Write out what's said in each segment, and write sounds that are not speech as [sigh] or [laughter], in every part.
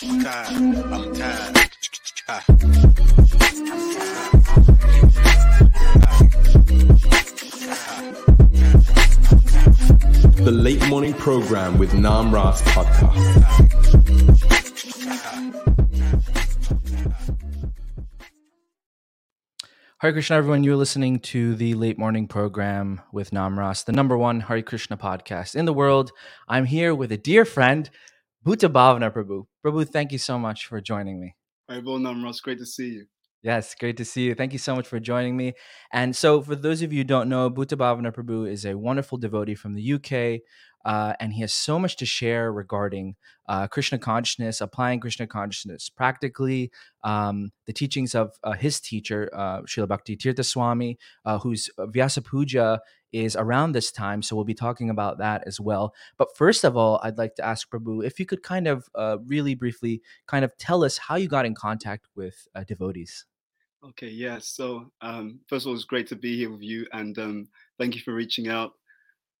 I'm tired. I'm tired. Ah. The Late Morning Program with Namarasa Podcast. Hare Krishna, everyone. You're listening to the Late Morning Program with Namarasa, the number one Hare Krishna podcast in the world. I'm here with a dear friend, Bhuta Bhavana Prabhu. Prabhu, thank you so much for joining me. Hi, Bill Namarasa. Great to see you. Yes, great to see you. Thank you so much for joining me. And so, for those of you who don't know, Bhuta Bhavana Prabhu is a wonderful devotee from the UK, uh, and he has so much to share regarding uh, Krishna consciousness, applying Krishna consciousness practically, um, the teachings of uh, his teacher, uh, Srila Bhakti Tirtha Swami, uh, whose Vyasa Puja is around this time. So we'll be talking about that as well. But first of all, I'd like to ask Prabhu if you could kind of uh, really briefly kind of tell us how you got in contact with uh, devotees. Okay, yeah. So, um, first of all, it's great to be here with you, and um, thank you for reaching out.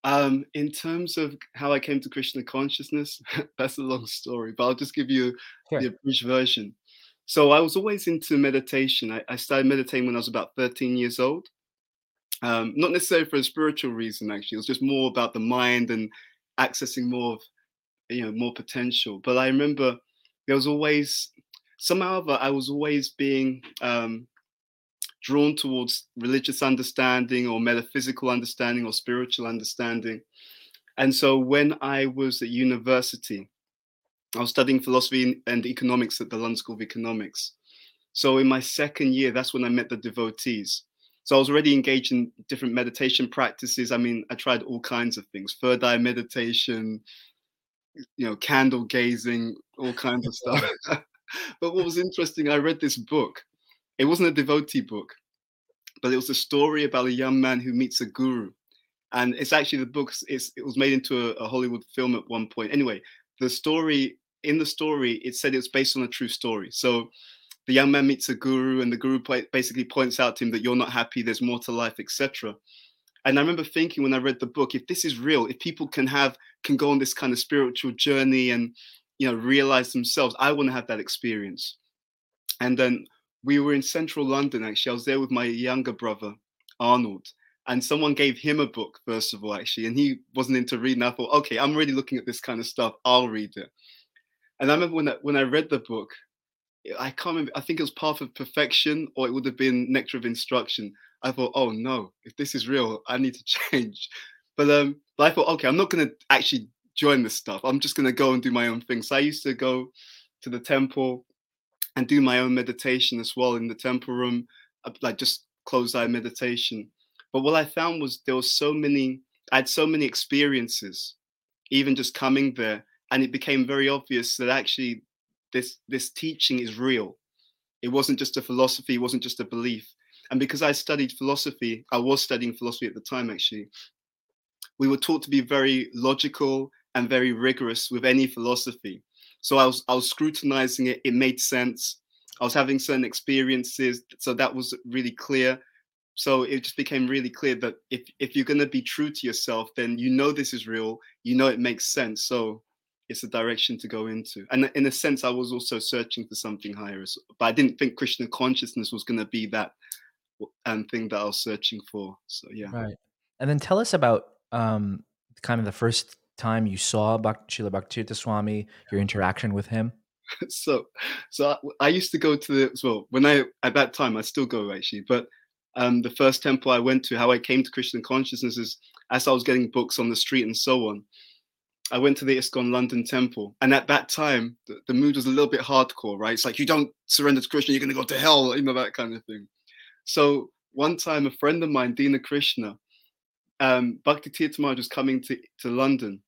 Um, in terms of how I came to Krishna consciousness, [laughs] that's a long story, but I'll just give you Sure. the brief version. So, I was always into meditation. I, I started meditating when I was about 13 years old. Um, not necessarily for a spiritual reason, actually. It was just more about the mind and accessing more of, you know, more potential. But I remember there was always somehow I was always being um, drawn towards religious understanding or metaphysical understanding or spiritual understanding. And so when I was at university, I was studying philosophy and economics at the London School of Economics. So in my second year, that's when I met the devotees. So I was already engaged in different meditation practices. I mean, I tried all kinds of things, third eye meditation, you know, candle gazing, all kinds of stuff. [laughs] [laughs] but what was interesting, I read this book. It wasn't a devotee book, but it was a story about a young man who meets a guru. And it's actually the book, it's, it was made into a, a Hollywood film at one point. Anyway, the story, in the story, it said it was based on a true story. So the young man meets a guru, and the guru basically points out to him that you're not happy, there's more to life, etc. And I remember thinking when I read the book, if this is real, if people can have, can go on this kind of spiritual journey and you know realize themselves i want to have that experience. And then we were in central london actually. I was there with my younger brother arnold and someone gave him a book first of all actually and he wasn't into reading. I thought okay i'm really looking at this kind of stuff. I'll read it. And i remember when I, when i read the book i can't remember i think it was path of perfection or it would have been nectar of instruction i thought oh no if this is real i need to [laughs] change but um but i thought okay i'm not going to actually join this stuff. I'm just going to go and do my own thing. So I used to go to the temple and do my own meditation as well in the temple room, like just closed eye meditation. But what I found was there was so many, I had so many experiences, even just coming there, and it became very obvious that actually this this teaching is real. It wasn't just a philosophy, it wasn't just a belief. And because I studied philosophy, I was studying philosophy at the time actually. We were taught to be very logical and very rigorous with any philosophy. So I was I was scrutinizing it. It made sense. I was having certain experiences, so that was really clear. So it just became really clear that if if you're going to be true to yourself, then you know this is real. You know it makes sense. So it's a direction to go into. And in a sense, I was also searching for something higher, but I didn't think Krishna consciousness was going to be that um, thing that I was searching for. So yeah. Right. And then tell us about um, kind of the first time you saw Bhak- Srila Bhakti Tirtha Swami, your interaction with him. [laughs] so so I, I used to go to the well when I at that time I still go actually, but um, the first temple I went to, how I came to Krishna consciousness is as I was getting books on the street and so on. I went to the ISKCON London Temple, and at that time the, the mood was a little bit hardcore, right? It's like you don't surrender to Krishna, you're going to go to hell, you know that kind of thing. So one time, a friend of mine, Dina Krishna, um, Bhakti Tirtha Maharaj was coming to, to London.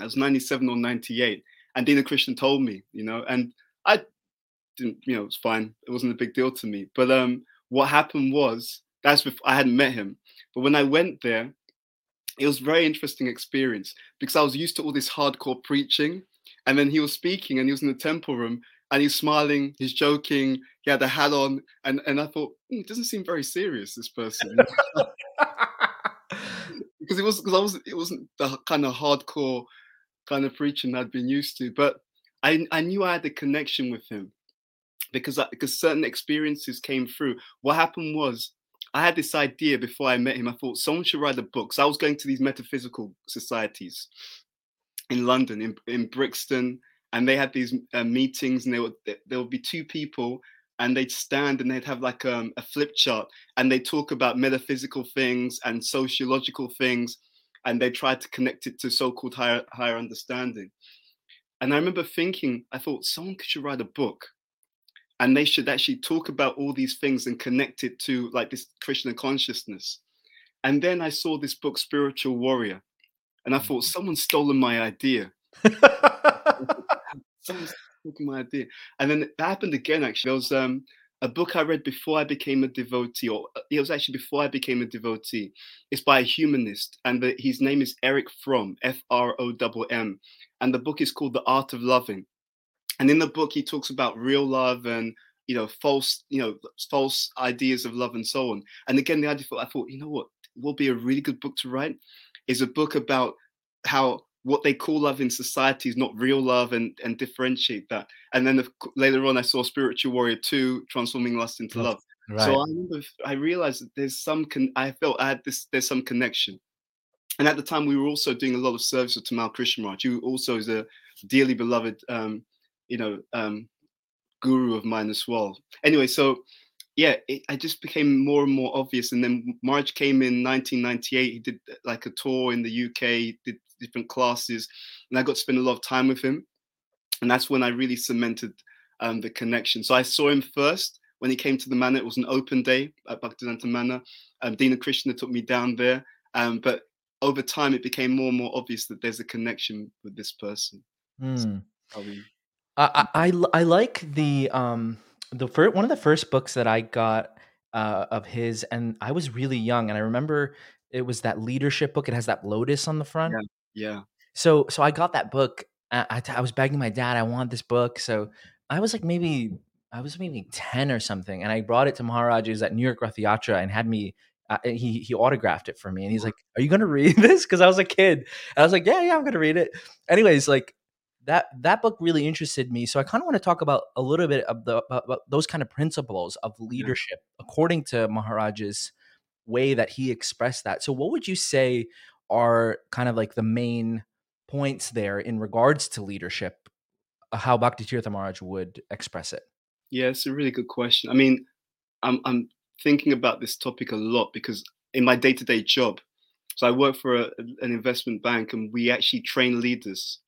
I was 97 or 98 and Dina Krishna told me, you know, and I didn't, you know, it's fine. It wasn't a big deal to me. But um, what happened was that's before I hadn't met him. But when I went there, it was a very interesting experience because I was used to all this hardcore preaching, and then he was speaking, and he was in the temple room, and he's smiling, he's joking, he had a hat on, and and I thought, hmm, it doesn't seem very serious, this person. [laughs] because it was because I was it wasn't the kind of hardcore kind of preaching I'd been used to. But I, I knew I had a connection with him because I, because certain experiences came through. What happened was I had this idea before I met him. I thought someone should write a book. So I was going to these metaphysical societies in London, in, in Brixton, and they had these uh, meetings, and they would there would be two people, and they'd stand and they'd have like um, a flip chart, and they talk about metaphysical things and sociological things, and they tried to connect it to so-called higher higher understanding. And I remember thinking, I thought someone should write a book and they should actually talk about all these things and connect it to like this Krishna consciousness. And then I saw this book, Spiritual Warrior, and I thought mm-hmm. someone's stolen my idea. [laughs] someone's taken my idea. And then that happened again. Actually, there was um, a book I read before I became a devotee, or uh, it was actually before I became a devotee. It's by a humanist, and the, his name is Erich Fromm, F R O M M, and the book is called The Art of Loving. And in the book, he talks about real love and you know false, you know, false ideas of love and so on. And again, the idea I thought, you know what, will be a really good book to write is a book about how what they call love in society is not real love and and differentiate that. And then later on, I saw Spiritual Warrior Two, transforming lust into love. Right. So I remember I realized that there's some con- I felt I had this there's some connection. And at the time, we were also doing a lot of service with Tamal Krishnamurti, who also is a dearly beloved um, you know um, guru of mine as well. Anyway, so yeah, it, I just became more and more obvious. And then Maharaj came in 1998. He did like a tour in the UK, did different classes, and I got to spend a lot of time with him. And that's when I really cemented um, the connection. So I saw him first when he came to the manor. It was an open day at Bhaktivedanta Manor. Um, Dina Krishna took me down there. Um, but over time, it became more and more obvious that there's a connection with this person. Mm. So I, I I like the um the first one of the first books that I got uh, of his, and I was really young, and I remember it was that leadership book. It has that lotus on the front. Yeah. yeah. So so I got that book. I, I was begging my dad, I want this book. So I was like maybe I was maybe ten or something, and I brought it to Maharaj's at New York Rath Yatra and had me. Uh, he he autographed it for me, and he's like, "Are you gonna read [laughs] this?" Because I was a kid. And I was like, "Yeah, yeah, I'm gonna read it." Anyways, like that that book really interested me. So I kind of want to talk about a little bit of the about those kind of principles of leadership yeah. according to Maharaj's way that he expressed that. So what would you say are kind of like the main points there in regards to leadership? Uh, how Bhakti Tirtha Maharaj would express it? Yeah, it's a really good question. I mean, I'm I'm thinking about this topic a lot because in my day-to-day job, so I work for a, an investment bank and we actually train leaders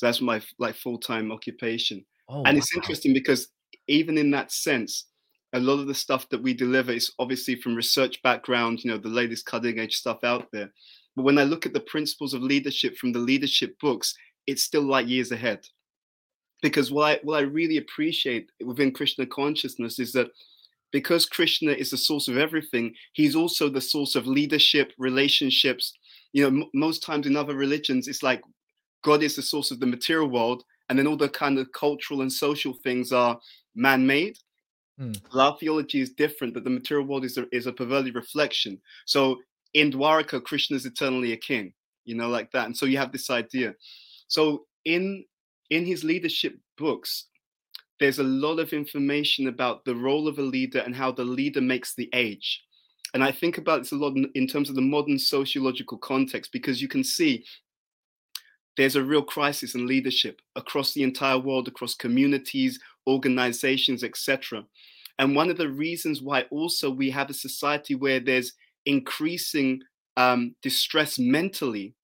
so that's my like full time occupation. Oh, and wow. it's interesting because even in that sense, a lot of the stuff that we deliver is obviously from research background, you know, the latest cutting edge stuff out there. But when I look at the principles of leadership from the leadership books, it's still like years ahead. Because what I, what I really appreciate within Krishna consciousness is that because Krishna is the source of everything, he's also the source of leadership, relationships. You know, m- most times in other religions, it's like God is the source of the material world, and then all the kind of cultural and social things are man-made. Mm. Our theology is different, that the material world is a, is a perverted reflection. So in Dwarka, Krishna is eternally a king, you know, like that. And so you have this idea. So in in his leadership books, there's a lot of information about the role of a leader and how the leader makes the age. And I think about this a lot in terms of the modern sociological context because you can see there's a real crisis in leadership across the entire world, across communities, organizations, etc. And one of the reasons why also we have a society where there's increasing um, distress mentally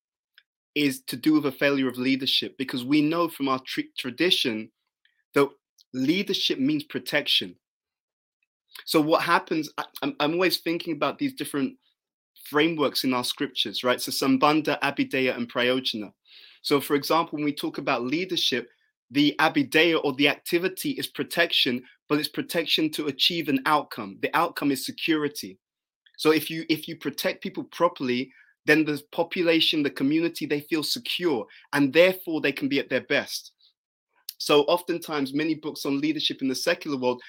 is to do with a failure of leadership, because we know from our tr- tradition that leadership means protection. So what happens? I, I'm, I'm always thinking about these different frameworks in our scriptures, right? So Sambandha, Abhideya, and Prayojana. So, for example, when we talk about leadership, the abhideya or the activity is protection, but it's protection to achieve an outcome. The outcome is security. So if you if you protect people properly, then the population, the community, they feel secure, and therefore they can be at their best. So oftentimes, many books on leadership in the secular world,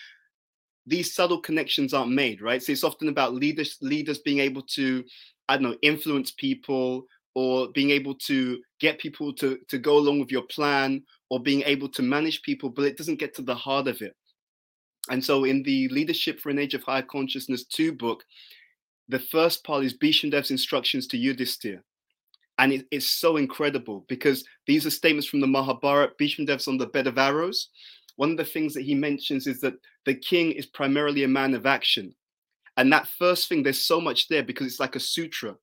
these subtle connections aren't made, right? So it's often about leaders leaders being able to, I don't know, influence people or being able to get people to to go along with your plan or being able to manage people, but it doesn't get to the heart of it. And so, in the Leadership for an Age of Higher Consciousness 2 book, the first part is Bhishmadev's instructions to Yudhisthira. And it, it's so incredible because these are statements from the Mahabharata. Bhishmadev's on the bed of arrows. One of the things that he mentions is that the king is primarily a man of action. And that first thing, there's so much there because it's like a sutra.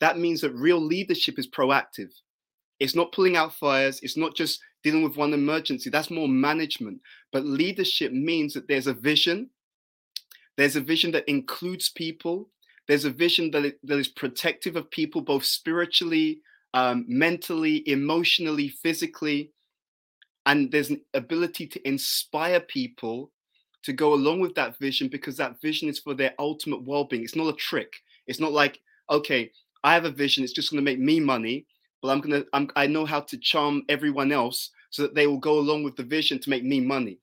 That means that real leadership is proactive. It's not pulling out fires, it's not just dealing with one emergency. That's more management. But leadership means that there's a vision, there's a vision that includes people, there's a vision that, that is protective of people, both spiritually, um, mentally, emotionally, physically. And there's an ability to inspire people to go along with that vision because that vision is for their ultimate well being. It's not a trick. It's not like, okay, I have a vision, it's just going to make me money, but I'm going to, I'm, I know how to charm everyone else so that they will go along with the vision to make me money.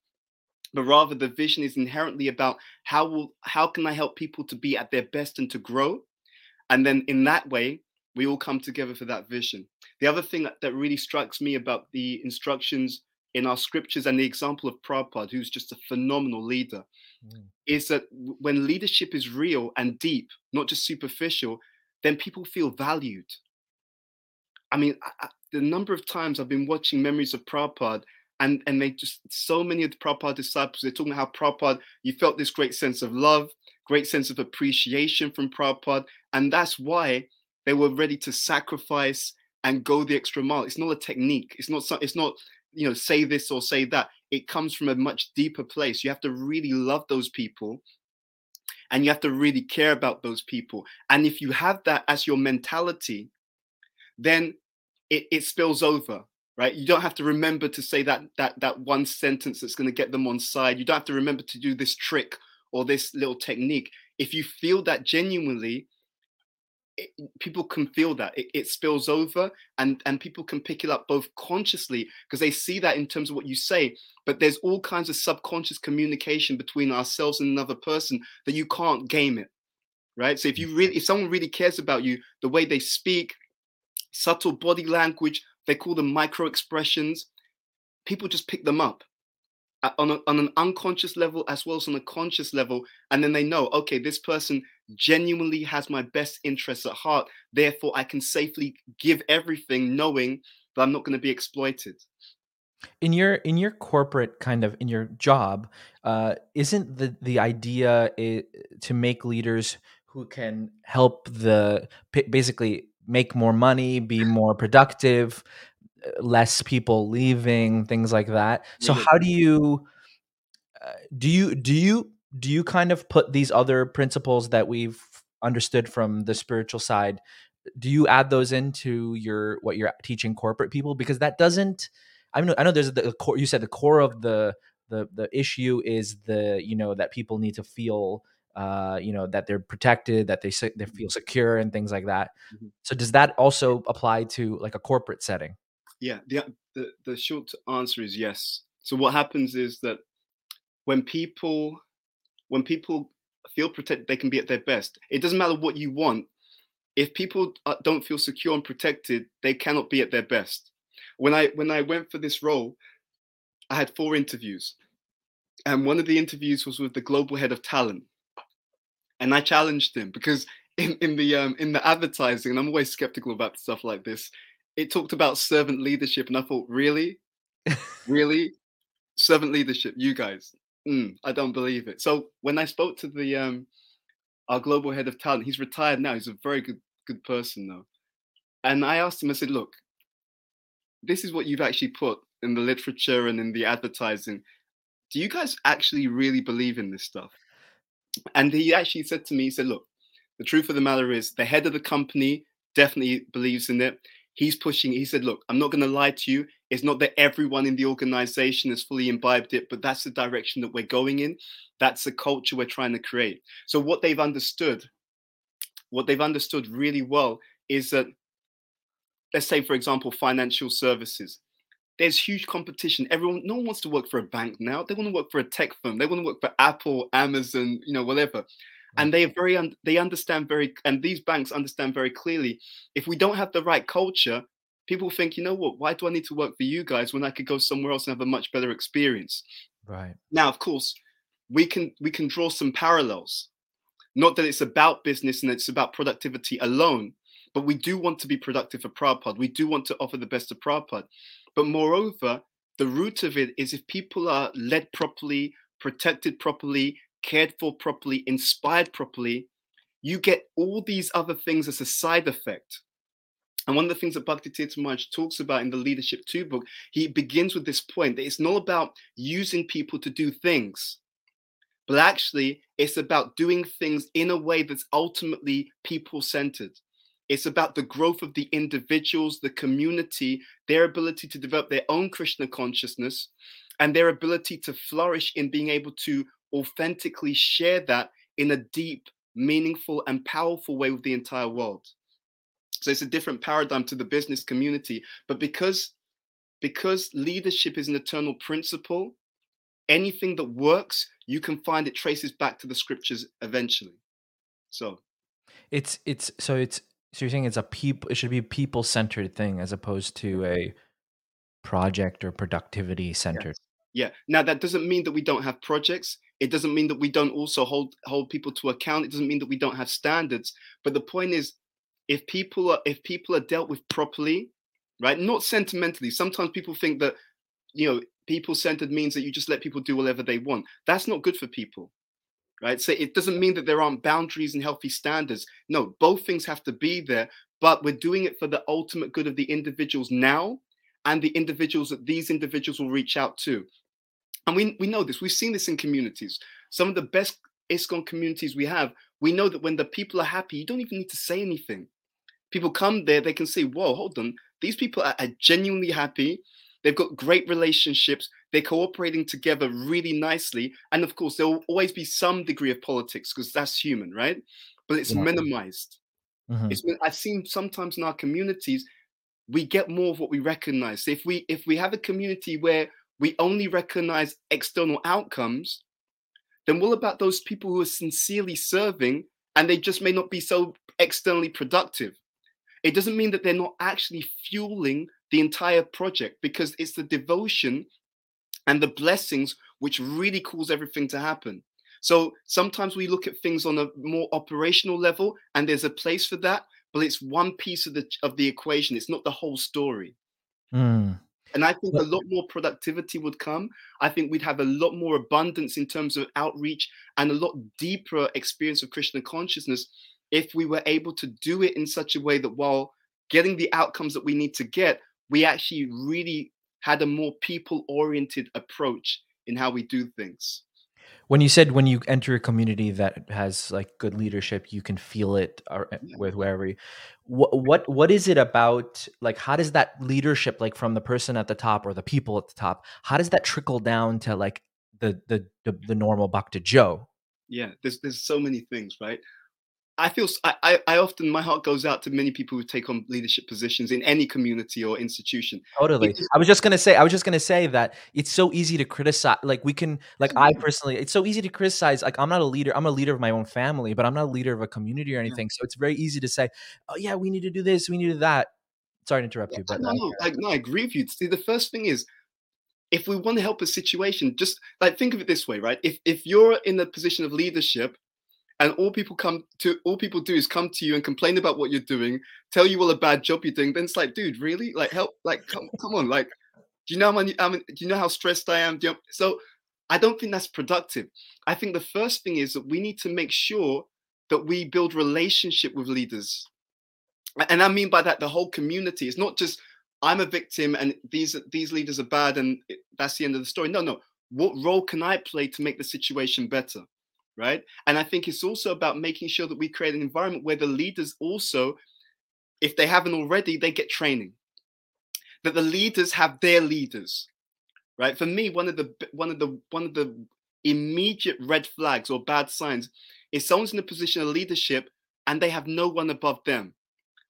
But rather, the vision is inherently about how will how can I help people to be at their best and to grow, and then in that way we all come together for that vision. The other thing that, that really strikes me about the instructions in our scriptures and the example of Prabhupada, who's just a phenomenal leader, mm. is that when leadership is real and deep, not just superficial, then people feel valued. I mean, I, the number of times I've been watching memories of Prabhupada, and, and they just, so many of the Prabhupada disciples, they're talking about how Prabhupada, you felt this great sense of love, great sense of appreciation from Prabhupada. And that's why they were ready to sacrifice and go the extra mile. It's not a technique. It's not, it's not, you know, say this or say that. It comes from a much deeper place. You have to really love those people and you have to really care about those people. And if you have that as your mentality, then it, it spills over right? You don't have to remember to say that that that one sentence that's going to get them on side. You don't have to remember to do this trick or this little technique. If you feel that genuinely it, people can feel that it, it, spills over and and people can pick it up both consciously because they see that in terms of what you say but there's all kinds of subconscious communication between ourselves and another person that you can't game it right so if you really if someone really cares about you the way they speak subtle body language, they call them micro expressions. People just pick them up uh, on, a, on an unconscious level as well as on a conscious level. And then they know, okay, this person genuinely has my best interests at heart. Therefore, I can safely give everything knowing that I'm not going to be exploited in your in your corporate kind of in your job uh, isn't the the idea to make leaders who can help the basically make more money, be [laughs] more productive, uh, less people leaving, things like that. So how do you uh, do you do you do you kind of put these other principles that we've understood from the spiritual side do you add those into your what you're teaching corporate people because that doesn't i know i know there's the core you said the core of the the the issue is the you know that people need to feel uh, you know that they're protected, that they they feel mm-hmm. secure, and things like that. Mm-hmm. So does that also apply to like a corporate setting? Yeah, the, the the short answer is yes. So what happens is that when people when people feel protected, they can be at their best. It doesn't matter what you want. If people uh, don't feel secure and protected, they cannot be at their best. When I when I went for this role, I had four interviews, and one of the interviews was with the global head of talent and I challenged him because in, in the um, in the advertising, and I'm always skeptical about stuff like this. It talked about servant leadership, and I thought, really, [laughs] really, servant leadership, you guys, mm, I don't believe it. So when I spoke to the um, our global head of talent, he's retired now. He's a very good good person though, and I asked him. I said, look, this is what you've actually put in the literature and in the advertising. Do you guys actually really believe in this stuff? And he actually said to me, he said, look, the truth of the matter is the head of the company definitely believes in it. He's pushing, he said, look, I'm not going to lie to you. It's not that everyone in the organization has fully imbibed it, but that's the direction that we're going in. That's the culture we're trying to create. So what they've understood, what they've understood really well is that, let's say, for example, financial services there's huge competition. Everyone, no one wants to work for a bank now. They want to work for a tech firm. They want to work for Apple, Amazon, you know, whatever. Hmm. And they are very, un- they understand very, and these banks understand very clearly. If we don't have the right culture, people think, you know what, why do I need to work for you guys when I could go somewhere else and have a much better experience? Right. Now, of course, we can we can draw some parallels. Not that it's about business and it's about productivity alone, but we do want to be productive for Prabhupada. We do want to offer the best of Prabhupada. But moreover, the root of it is if people are led properly, protected properly, cared for properly, inspired properly, you get all these other things as a side effect. And one of the things that Bhakti Tirtha talks about in the Leadership 2 book, he begins with this point that it's not about using people to do things, but actually it's about doing things in a way that's ultimately people centered. It's about the growth of the individuals, the community, their ability to develop their own Krishna consciousness, and their ability to flourish in being able to authentically share that in a deep, meaningful, and powerful way with the entire world. So it's a different paradigm to the business community. But because because leadership is an eternal principle, anything that works, you can find it traces back to the scriptures eventually. So it's it's so it's so you're saying it's a people it should be a people centered thing as opposed to a project or productivity centered. Yes. Yeah. Now that doesn't mean that we don't have projects. It doesn't mean that we don't also hold hold people to account. It doesn't mean that we don't have standards. But the point is, if people are if people are dealt with properly, right? Not sentimentally. Sometimes people think that you know people centered means that you just let people do whatever they want. That's not good for people, right? So it doesn't mean that there aren't boundaries and healthy standards. No, both things have to be there. But we're doing it for the ultimate good of the individuals now and the individuals that these individuals will reach out to. And we, we know this, we've seen this in communities. Some of the best ISKCON communities we have, we know that when the people are happy, you don't even need to say anything. People come there, they can say, whoa, hold on, these people are, are genuinely happy. They've got great relationships. They're cooperating together really nicely. And of course, there will always be some degree of politics because that's human, right? But it's yeah. minimized. Mm-hmm. It's, I've seen sometimes in our communities, we get more of what we recognize. If we if we have a community where we only recognize external outcomes, then what about those people who are sincerely serving and they just may not be so externally productive? It doesn't mean that they're not actually fueling the entire project because it's the devotion and the blessings which really cause everything to happen. So sometimes we look at things on a more operational level and there's a place for that, but it's one piece of the of the equation. It's not the whole story. Mm. And I think a lot more productivity would come. I think we'd have a lot more abundance in terms of outreach and a lot deeper experience of Krishna consciousness if we were able to do it in such a way that while getting the outcomes that we need to get, we actually really had a more people oriented approach in how we do things. When you said when you enter a community that has like good leadership you can feel it or, eh, with wherever you, what what what is it about like how does that leadership like from the person at the top or the people at the top how does that trickle down to like the the the, the normal to joe? Yeah there's there's so many things right I feel I, I often my heart goes out to many people who take on leadership positions in any community or institution. Totally. I was just gonna say I was just gonna say that it's so easy to criticize. Like we can like I personally, it's so easy to criticize. Like I'm not a leader. I'm a leader of my own family, but I'm not a leader of a community or anything. Yeah. So it's very easy to say, oh yeah, we need to do this, we need to do that. Sorry to interrupt yeah, you, but no, no, I, no, I agree with you. See, the first thing is if we want to help a situation, just like think of it this way, right? If if you're in a position of leadership and all people come to all people do is come to you and complain about what you're doing tell you all a bad job you're doing then it's like dude really? Like help like come, come on like do you know how many I mean, do you know how stressed i am? You know? so i don't think that's productive. I think the first thing is that we need to make sure that we build relationship with leaders. And i mean by that the whole community. It's not just i'm a victim and these these leaders are bad and that's the end of the story. No no. What role can i play to make the situation better right? And I think it's also about making sure that we create an environment where the leaders also, if they haven't already, they get training. That the leaders have their leaders, right? For me, one of the one of the one of the immediate red flags or bad signs is someone's in a position of leadership and they have no one above them.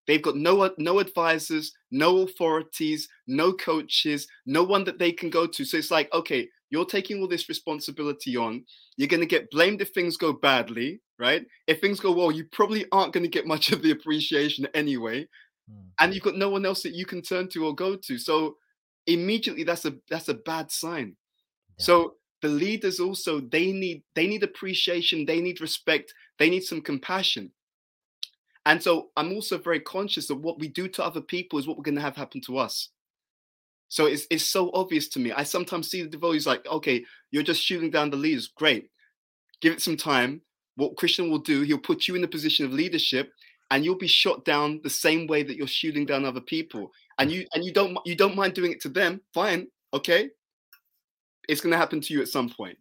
They've got no no advisors, no authorities, no coaches, no one that they can go to. So it's like, okay, you're taking all this responsibility on. You're going to get blamed if things go badly, right? If things go well, you probably aren't going to get much [laughs] of the appreciation anyway. Hmm. and you've got no one else that you can turn to or go to. So immediately that's a that's a bad sign. Yeah. So the leaders also they need they need appreciation, they need respect, they need some compassion. And so I'm also very conscious of what we do to other people is what we're going to have happen to us. So it's it's so obvious to me. I sometimes see the devotees like, okay, you're just shooting down the leaders. Great. Give it some time. What Krishna will do, he'll put you in a position of leadership and you'll be shot down the same way that you're shooting down other people. And you and you don't you don't mind doing it to them, fine, okay. It's gonna happen to you at some point.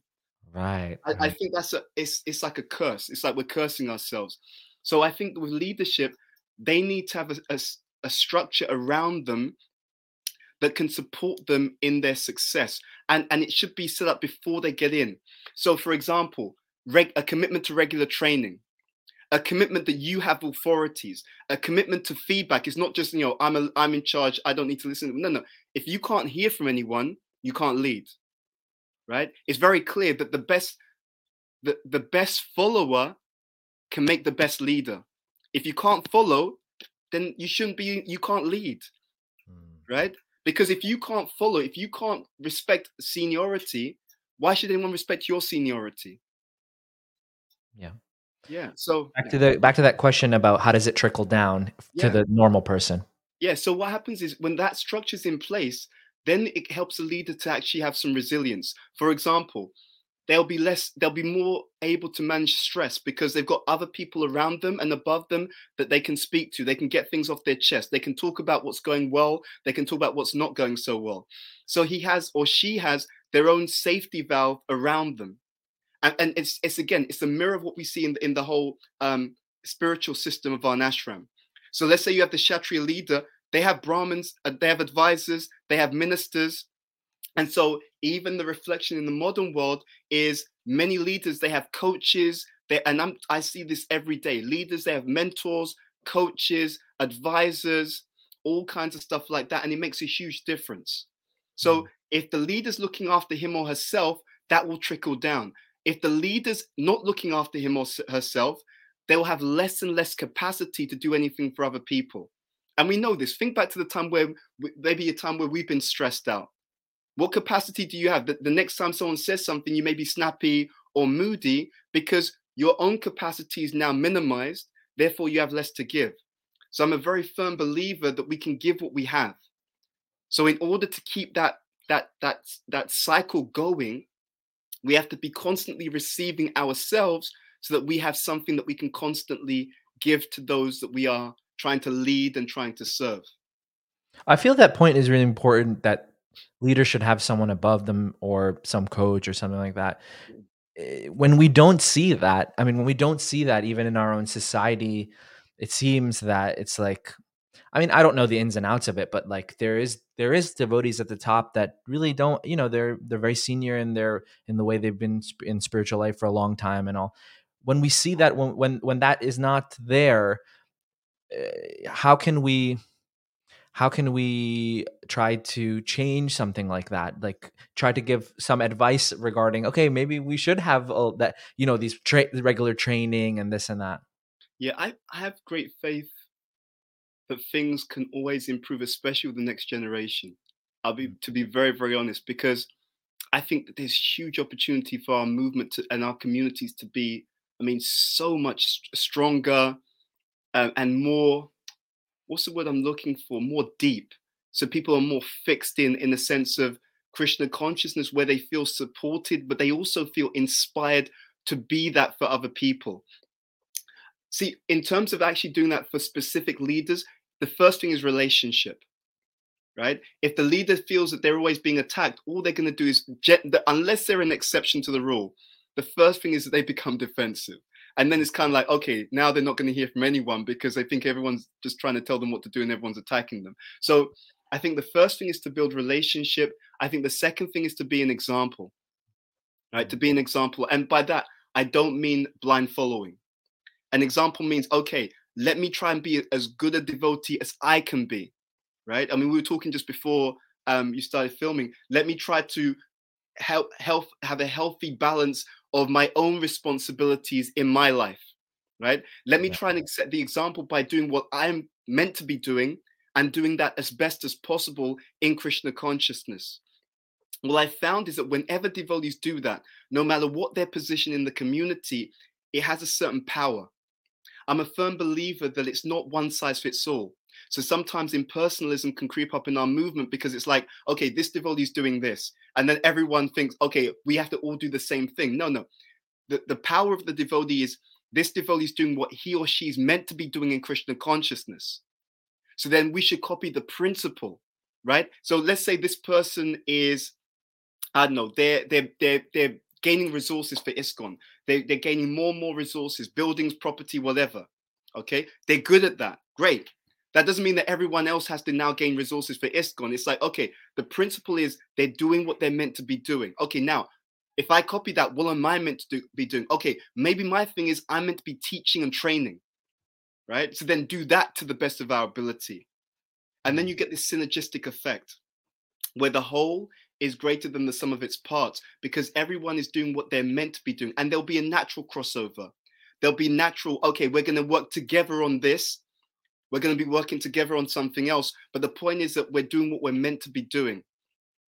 Right. I, I think that's a it's it's like a curse. It's like we're cursing ourselves. So I think with leadership, they need to have a a structure around them that can support them in their success. And, and it should be set up before they get in. So, for example, reg- a commitment to regular training, a commitment that you have authorities, a commitment to feedback. It's not just, you know, I'm, a, I'm in charge, I don't need to listen. No, no. If you can't hear from anyone, you can't lead, right? It's very clear that the best, the, the best follower can make the best leader. If you can't follow, then you shouldn't be, you can't lead, Hmm. right? Because if you can't follow, if you can't respect seniority, why should anyone respect your seniority? Yeah. Yeah. So Back to the back to that question about how does it trickle down to the normal person? yeah. So what happens is when that structure's in place, then it helps the leader to actually have some resilience. For example, they'll be less, they'll be more able to manage stress because they've got other people around them and above them that they can speak to. They can get things off their chest. They can talk about what's going well. They can talk about what's not going so well. So he has or she has their own safety valve around them. And, and it's it's again, it's a mirror of what we see in the, in the whole um, spiritual system of our ashram. So let's say you have the Kshatriya leader, they have Brahmins, uh, they have advisors, they have ministers. And so even the reflection in the modern world is many leaders, they have coaches, they, and I'm, I see this every day. Leaders, they have mentors, coaches, advisors, all kinds of stuff like that. And it makes a huge difference. So mm. if the leader's looking after him or herself, that will trickle down. If the leader's not looking after him or herself, they will have less and less capacity to do anything for other people. And we know this. Think back to the time where maybe a time where we've been stressed out. What capacity do you have that the next time someone says something, you may be snappy or moody because your own capacity is now minimized. Therefore, you have less to give. So I'm a very firm believer that we can give what we have. So in order to keep that that that that cycle going, we have to be constantly receiving ourselves so that we have something that we can constantly give to those that we are trying to lead and trying to serve. I feel that point is really important that leaders should have someone above them or some coach or something like that. Eh, When we don't see that, I mean, when we don't see that even in our own society, it seems that it's like, I mean, I don't know the ins and outs of it, but like there is there is devotees at the top that really don't, you know, they're they're very senior in their in the way they've been in spiritual life for a long time and all. When we see that, when when when that is not there, uh, how can we how can we try to change something like that like try to give some advice regarding okay maybe we should have uh, that you know these tra- regular training and this and that Yeah, I, I have great faith that things can always improve, especially with the next generation. I'll be to be very, very honest, because I think that there's huge opportunity for our movement to, and our communities to be, I mean, so much st- stronger uh, and more. What's the word I'm looking for? More deep. So people are more fixed in in a sense of Krishna consciousness, where they feel supported, but they also feel inspired to be that for other people. See, in terms of actually doing that for specific leaders, the first thing is relationship, right? If the leader feels that they're always being attacked, all they're going to do is, the, unless they're an exception to the rule, the first thing is that they become defensive. And then it's kind of like, okay, now they're not going to hear from anyone because they think everyone's just trying to tell them what to do and everyone's attacking them. So I think the first thing is to build relationship. I think the second thing is to be an example, right? To be an example. And by that, I don't mean blind following. An example means, okay, let me try and be as good a devotee as I can be, right? I mean, we were talking just before um, you started filming. Let me try to help, help have a healthy balance of my own responsibilities in my life, right? Let me try and set the example by doing what I'm meant to be doing and doing that as best as possible in Krishna consciousness. What I found is that whenever devotees do that, no matter what their position in the community, it has a certain power. I'm a firm believer that it's not one size fits all. So sometimes impersonalism can creep up in our movement because it's like, okay, this devotee is doing this. And then everyone thinks, okay, we have to all do the same thing. No, no. The, the power of the devotee is this devotee is doing what he or she is meant to be doing in Krishna consciousness. So then we should copy the principle, right? So let's say this person is, I don't know, they're they're they're they're gaining resources for ISKCON. They, they're gaining more and more resources, buildings, property, whatever. Okay, they're good at that. Great. That doesn't mean that everyone else has to now gain resources for ISKCON. It's like, okay, the principle is they're doing what they're meant to be doing. Okay, now if I copy that, what am I meant to do, be doing? Okay, maybe my thing is I'm meant to be teaching and training, right? So then do that to the best of our ability. And then you get this synergistic effect where the whole is greater than the sum of its parts because everyone is doing what they're meant to be doing. And there'll be a natural crossover. There'll be natural, okay, we're going to work together on this. We're going to be working together on something else. But the point is that we're doing what we're meant to be doing,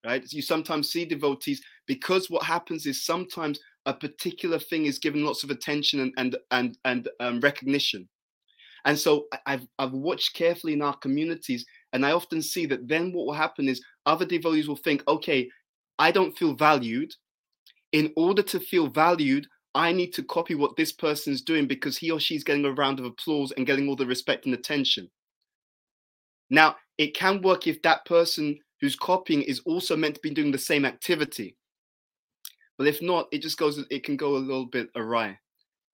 right? You sometimes see devotees because what happens is sometimes a particular thing is given lots of attention and and and, and um, recognition. And so I've I've watched carefully in our communities, and I often see that then what will happen is other devotees will think, okay, I don't feel valued. In order to feel valued, I need to copy what this person's doing because he or she's getting a round of applause and getting all the respect and attention. Now, it can work if that person who's copying is also meant to be doing the same activity. But if not, it just goes, it can go a little bit awry.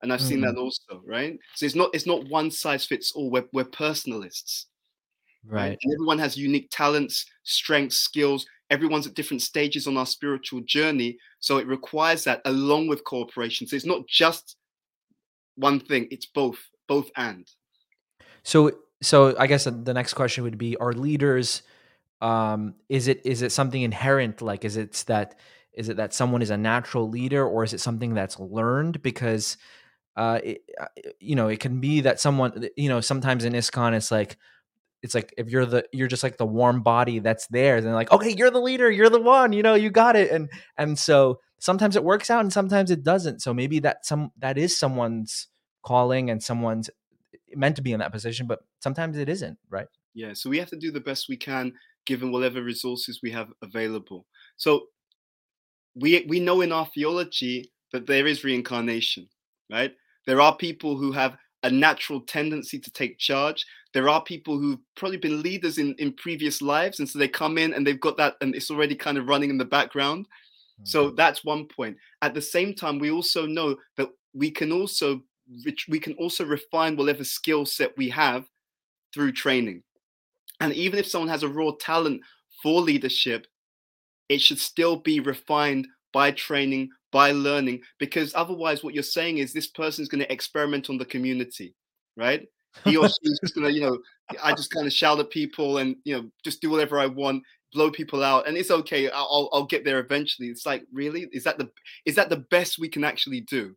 And I've seen that mm-hmm. also, right? So it's not it's not one size fits all. We're we're personalists. Right. And everyone has unique talents, strengths, skills. Everyone's at different stages on our spiritual journey. So it requires that along with cooperation. So it's not just one thing, it's both, both and. So so I guess the next question would be: Are leaders? Um, is it is it something inherent? Like, is it that is it that someone is a natural leader, or is it something that's learned? Because uh, it, uh, you know, it can be that someone, you know, sometimes in ISKCON, it's like, it's like if you're the you're just like the warm body that's there, then like, okay, you're the leader, you're the one, you know, you got it, and and so sometimes it works out and sometimes it doesn't. So maybe that some that is someone's calling and someone's eh, meant to be in that position, but sometimes it isn't, right? Yeah. So we have to do the best we can given whatever resources we have available. So we we know in our theology that there is reincarnation, right? There are people who have a natural tendency to take charge. There are people who've probably been leaders in, in previous lives. And so they come in and they've got that and it's already kind of running in the background. Mm-hmm. So that's one point. At the same time, we also know that we can also we can also refine whatever skill set we have through training. And even if someone has a raw talent for leadership, it should still be refined by training, by learning, because otherwise, what you're saying is this person is going to experiment on the community, right? He or she's just going to, you know, I just kind of shout at people and, you know, just do whatever I want, blow people out, and it's okay. I'll, I'll get there eventually. It's like, really, is that the is that the best we can actually do?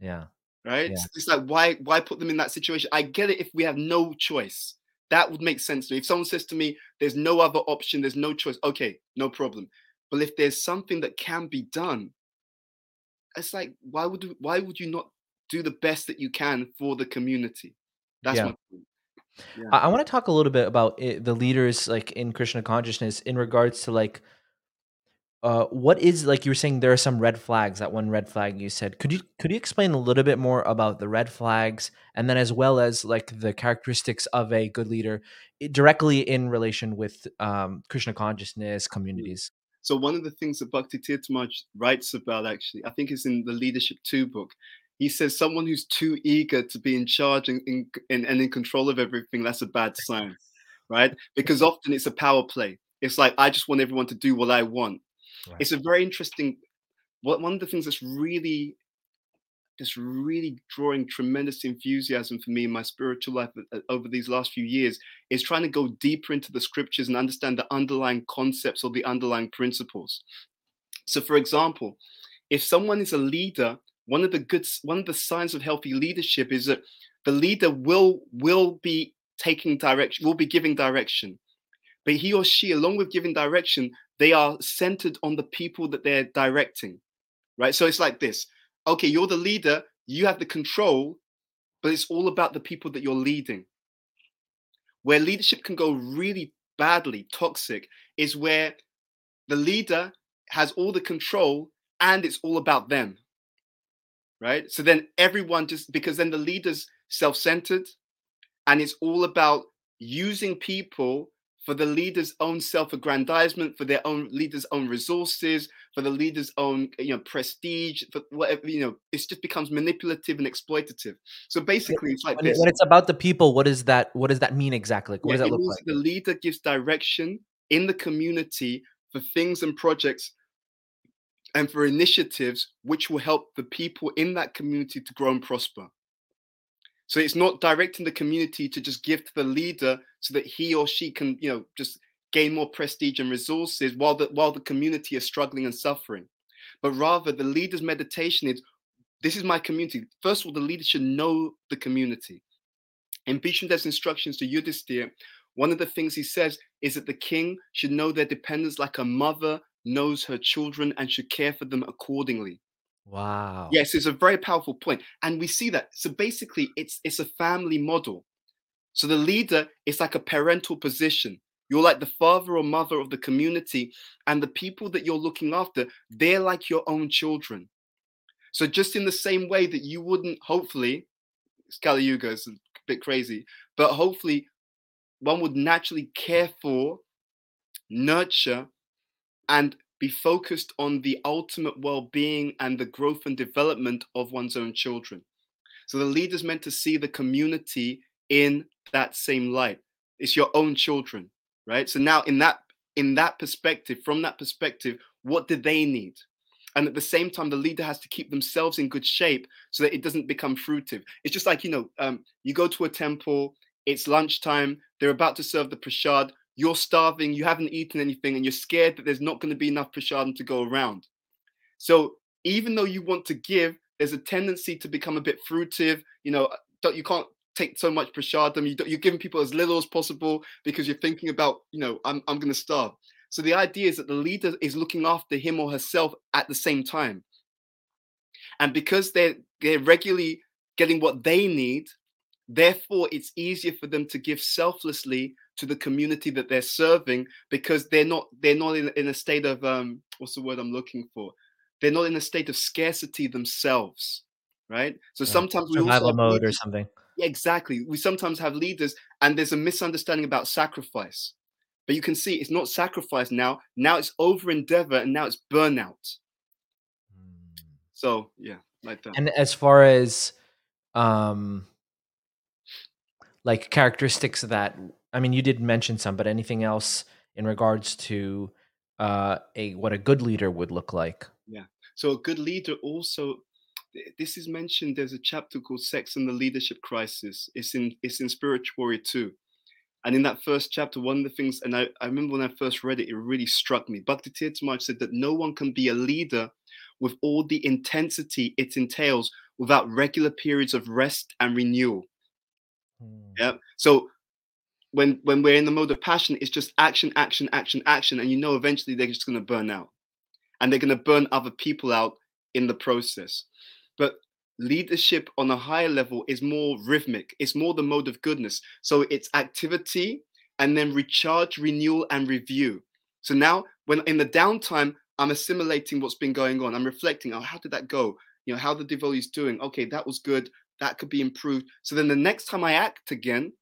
Yeah. Right. Yeah. It's like why why put them in that situation? I get it if we have no choice. That would make sense to me. If someone says to me, "There's no other option. There's no choice." Okay, no problem. But if there's something that can be done, it's like why would why would you not do the best that you can for the community? That's Yeah. my point. Yeah. I, I want to talk a little bit about it, the leaders like in Krishna consciousness in regards to like uh what is like you were saying there are some red flags that one red flag you said could you could you explain a little bit more about the red flags and then as well as like the characteristics of a good leader i- directly in relation with um krishna consciousness communities So one of the things that Bhakti Tirtha Maharaj writes about, actually, I think is in the Leadership Two book. He says someone who's too eager to be in charge and in, in, and in control of everything, that's a bad sign, right? Because often it's a power play. It's like I just want everyone to do what I want. Right. It's a very interesting. What one of the things that's really, that's really drawing tremendous enthusiasm for me in my spiritual life uh, over these last few years is trying to go deeper into the scriptures and understand the underlying concepts or the underlying principles. So, for example, if someone is a leader one of the good one of the signs of healthy leadership is that the leader will will be taking direction, will be giving direction. But he or she, along with giving direction, they are centered on the people that they're directing. Right. So it's like this. Okay, you're the leader, you have the control, but it's all about the people that you're leading. Where leadership can go really badly, toxic, is where the leader has all the control and it's all about them. Right. So then everyone just because then the leader's self centered and it's all about using people for the leader's own self-aggrandizement, for their own leader's own resources, for the leader's own you know prestige, for whatever you know, it just becomes manipulative and exploitative. So basically, it's like when, this. when it's about the people. What does that? What does that mean exactly? What Yeah, does that look like? The leader gives direction in the community for things and projects and for initiatives which will help the people in that community to grow and prosper. So it's not directing the community to just give to the leader so that he or she can, you know, just gain more prestige and resources while the while the community is struggling and suffering. But rather the leader's meditation is this is my community. First of all, the leader should know the community. In Bhishma's instructions to Yudhisthira, one of the things he says is that the king should know their dependents like a mother knows her children and should care for them accordingly. Wow. Yes, it's a very powerful point, and we see that. So basically, it's it's a family model. So the leader is like a parental position. You're like the father or mother of the community, and the people that you're looking after, they're like your own children. So just in the same way that you wouldn't, hopefully, Kali Yuga is a bit crazy, but hopefully, one would naturally care for, nurture, and be focused on the ultimate well-being and the growth and development of one's own children. So the leader's meant to see the community in that same light. It's your own children, right? So now in that in that perspective, from that perspective, what do they need? And at the same time, the leader has to keep themselves in good shape so that it doesn't become fruitive. It's just like, you know, um, you go to a temple, it's lunchtime, they're about to serve the prashad, you're starving, you haven't eaten anything, and you're scared that there's not going to be enough prashadam to go around. So even though you want to give, there's a tendency to become a bit fruitive. You know, you can't take so much prashadam. You you're giving people as little as possible because you're thinking about, you know, I'm, I'm going to starve. So the idea is that the leader is looking after him or herself at the same time. And because they're they're regularly getting what they need, therefore it's easier for them to give selflessly to the community that they're serving because they're not they're not in, in a state of um what's the word I'm looking for? They're not in a state of scarcity themselves, right? So Yeah. sometimes we also Survival have mode or something. yeah, exactly. We sometimes have leaders, and there's a misunderstanding about sacrifice. But you can see it's not sacrifice now. Now it's over endeavor, and now it's burnout. So yeah, like that. And as far as um like characteristics of that I mean you did mention some, but anything else in regards to uh a what a good leader would look like? Yeah. So a good leader also. This is mentioned. There's a chapter called "Sex and the Leadership Crisis." It's in it's in Spiritual Warrior two, and in that first chapter, one of the things, and I, I remember when I first read it, it really struck me. Bhakti Tirtha Maharaj said that no one can be a leader with all the intensity it entails without regular periods of rest and renewal. Yeah. So when when we're in the mode of passion, it's just action, action, action, action, and you know eventually they're just going to burn out, and they're going to burn other people out in the process. But leadership on a higher level is more rhythmic. It's more the mode of goodness. So it's activity and then recharge, renewal, and review. So now, when in the downtime, I'm assimilating what's been going on. I'm reflecting. Oh, how did that go? You know, how the devotee is doing. Okay, that was good. That could be improved. So then the next time I act again,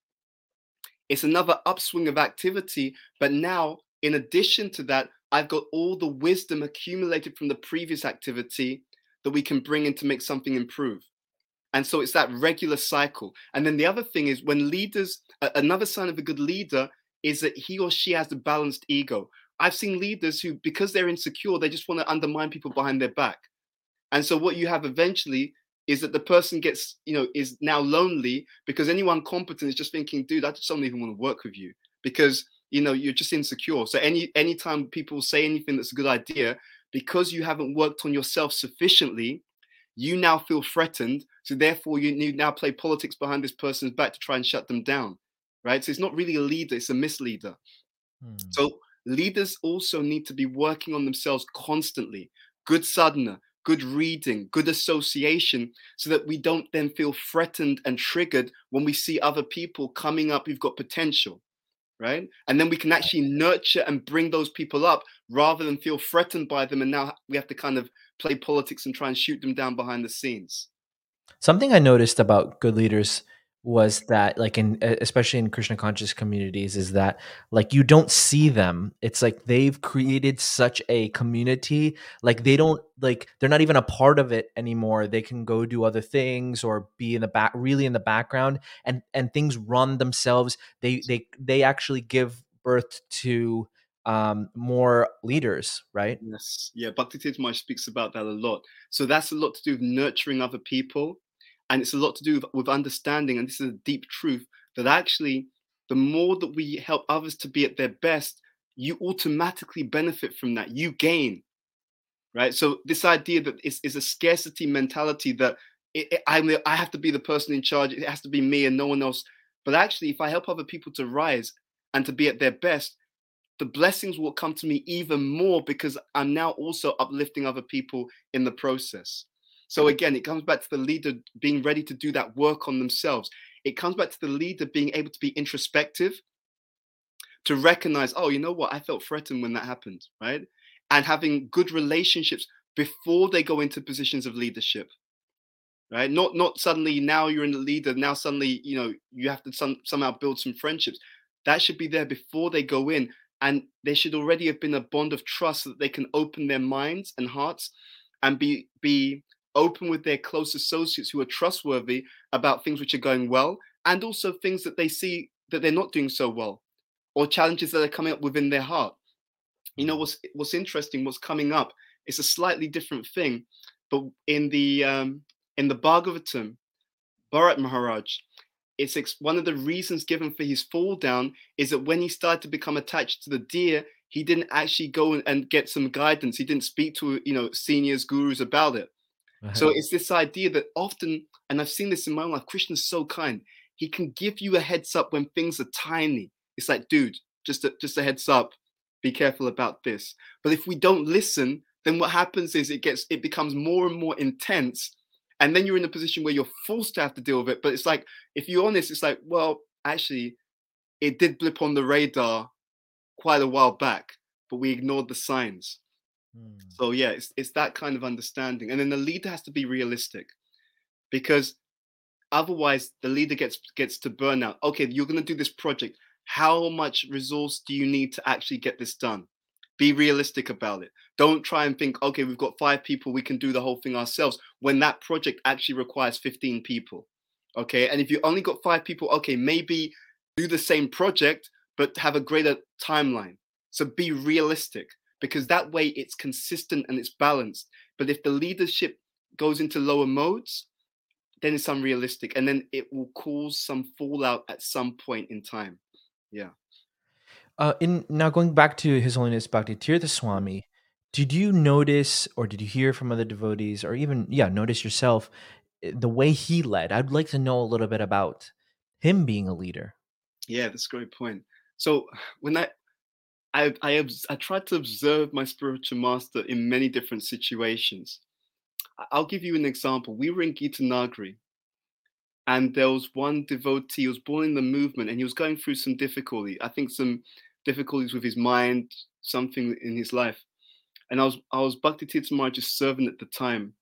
it's another upswing of activity. But now, in addition to that, I've got all the wisdom accumulated from the previous activity that we can bring in to make something improve. And so it's that regular cycle. And then the other thing is when leaders, another sign of a good leader is that he or she has a balanced ego. I've seen leaders who, because they're insecure, they just want to undermine people behind their back. And so what you have eventually is that the person gets, you know, is now lonely because anyone competent is just thinking, dude, I just don't even want to work with you because you know you're just insecure. So any anytime people say anything that's a good idea, because you haven't worked on yourself sufficiently, you now feel threatened. So therefore, you need now play politics behind this person's back to try and shut them down, right? So it's not really a leader; it's a misleader. Hmm. So leaders also need to be working on themselves constantly. Good sadhana, good reading, good association, so that we don't then feel threatened and triggered when we see other people coming up who've got potential, right? And then we can actually nurture and bring those people up rather than feel threatened by them. And now we have to kind of play politics and try and shoot them down behind the scenes. Something I noticed about good leaders was that like in especially in krishna conscious communities is that like you don't see them. It's like they've created such a community like they don't like they're not even a part of it anymore. They can go do other things or be in the back really in the background and and things run themselves. They they they actually give birth to um more leaders right? Yes. Yeah bhakti Tirtha speaks about that a lot. So that's a lot to do with nurturing other people and it's a lot to do with, with understanding, and this is a deep truth that actually, the more that we help others to be at their best, you automatically benefit from that. You gain, right? So this idea that is, is a scarcity mentality that it, it, I, I have to be the person in charge. It has to be me and no one else. But actually, if I help other people to rise and to be at their best, the blessings will come to me even more because I'm now also uplifting other people in the process. So again, it comes back to the leader being ready to do that work on themselves. It comes back to the leader being able to be introspective, to recognize, oh, you know what, I felt threatened when that happened, right? And having good relationships before they go into positions of leadership right not not suddenly now you're in the leader now suddenly you know you have to some, somehow build some friendships that should be there before they go in and there should already have been a bond of trust so that they can open their minds and hearts and be be open with their close associates who are trustworthy about things which are going well and also things that they see that they're not doing so well or challenges that are coming up within their heart. You know what's what's interesting what's coming up it's a slightly different thing but in the um in the bhagavatam bharat maharaj it's ex- one of the reasons given for his fall down is that when he started to become attached to the deer he didn't actually go and, and get some guidance. He didn't speak to you know seniors gurus about it so uh-huh. it's this idea that often, and I've seen this in my own life, Krishna's so kind. He can give you a heads up when things are tiny. It's like, dude, just a, just a heads up. Be careful about this. But if we don't listen, then what happens is it gets it becomes more and more intense, and then you're in a position where you're forced to have to deal with it. But it's like, if you're honest, it's like, well, actually, it did blip on the radar quite a while back, but we ignored the signs. Hmm. So yeah, it's it's that kind of understanding, and then the leader has to be realistic, because otherwise the leader gets gets to burnout. Okay, you're going to do this project. How much resource do you need to actually get this done? Be realistic about it. Don't try and think, okay, we've got five people, we can do the whole thing ourselves. When that project actually requires 15 people. Okay, and if you only got five people, okay, maybe do the same project, but have a greater timeline. So be realistic because that way it's consistent and it's balanced. But if the leadership goes into lower modes, then it's unrealistic and then it will cause some fallout at some point in time. Yeah. Uh, in now going back to His Holiness Bhakti Tirtha Swami, did you notice or did you hear from other devotees or even yeah notice yourself eh, the way he led? I'd like to know a little bit about him being a leader. Yeah, that's a great point. So when I I I, I tried to observe my spiritual master in many different situations. I'll give you an example. We were in Gitanagari, and there was one devotee who was born in the movement, and he was going through some difficulty. I think some difficulties with his mind, something in his life. And I was I was Bhakti Tirtha Maharaj's servant at the time,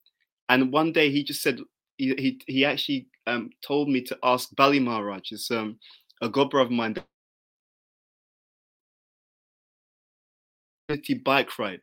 and one day he just said he he, he actually um, told me to ask Bali Maharaj, um, a god brother of mine bike ride.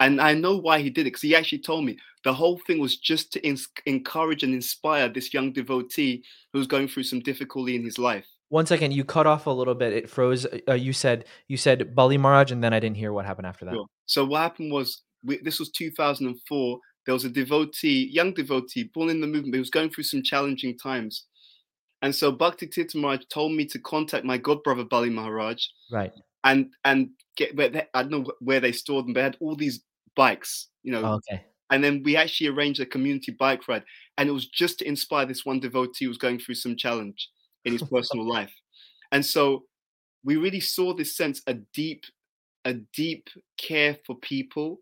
And I know why he did it because he actually told me the whole thing was just to in- encourage and inspire this young devotee who was going through some difficulty in his life. One second, you cut off a little bit. It froze. Uh, you said you said Bali Maharaj, and then I didn't hear what happened after that. Sure. So what happened was we, this was 2004. There was a devotee, young devotee, born in the movement. He was going through some challenging times, and so Bhakti Tirtha Maharaj told me to contact my god brother Bali Maharaj, right, and and get where they, I don't know where they stored them. They had all these bikes, you know, oh, okay. And then we actually arranged a community bike ride. And it was just to inspire this one devotee who was going through some challenge in his personal [laughs] life. And so we really saw this sense, a deep, a deep care for people,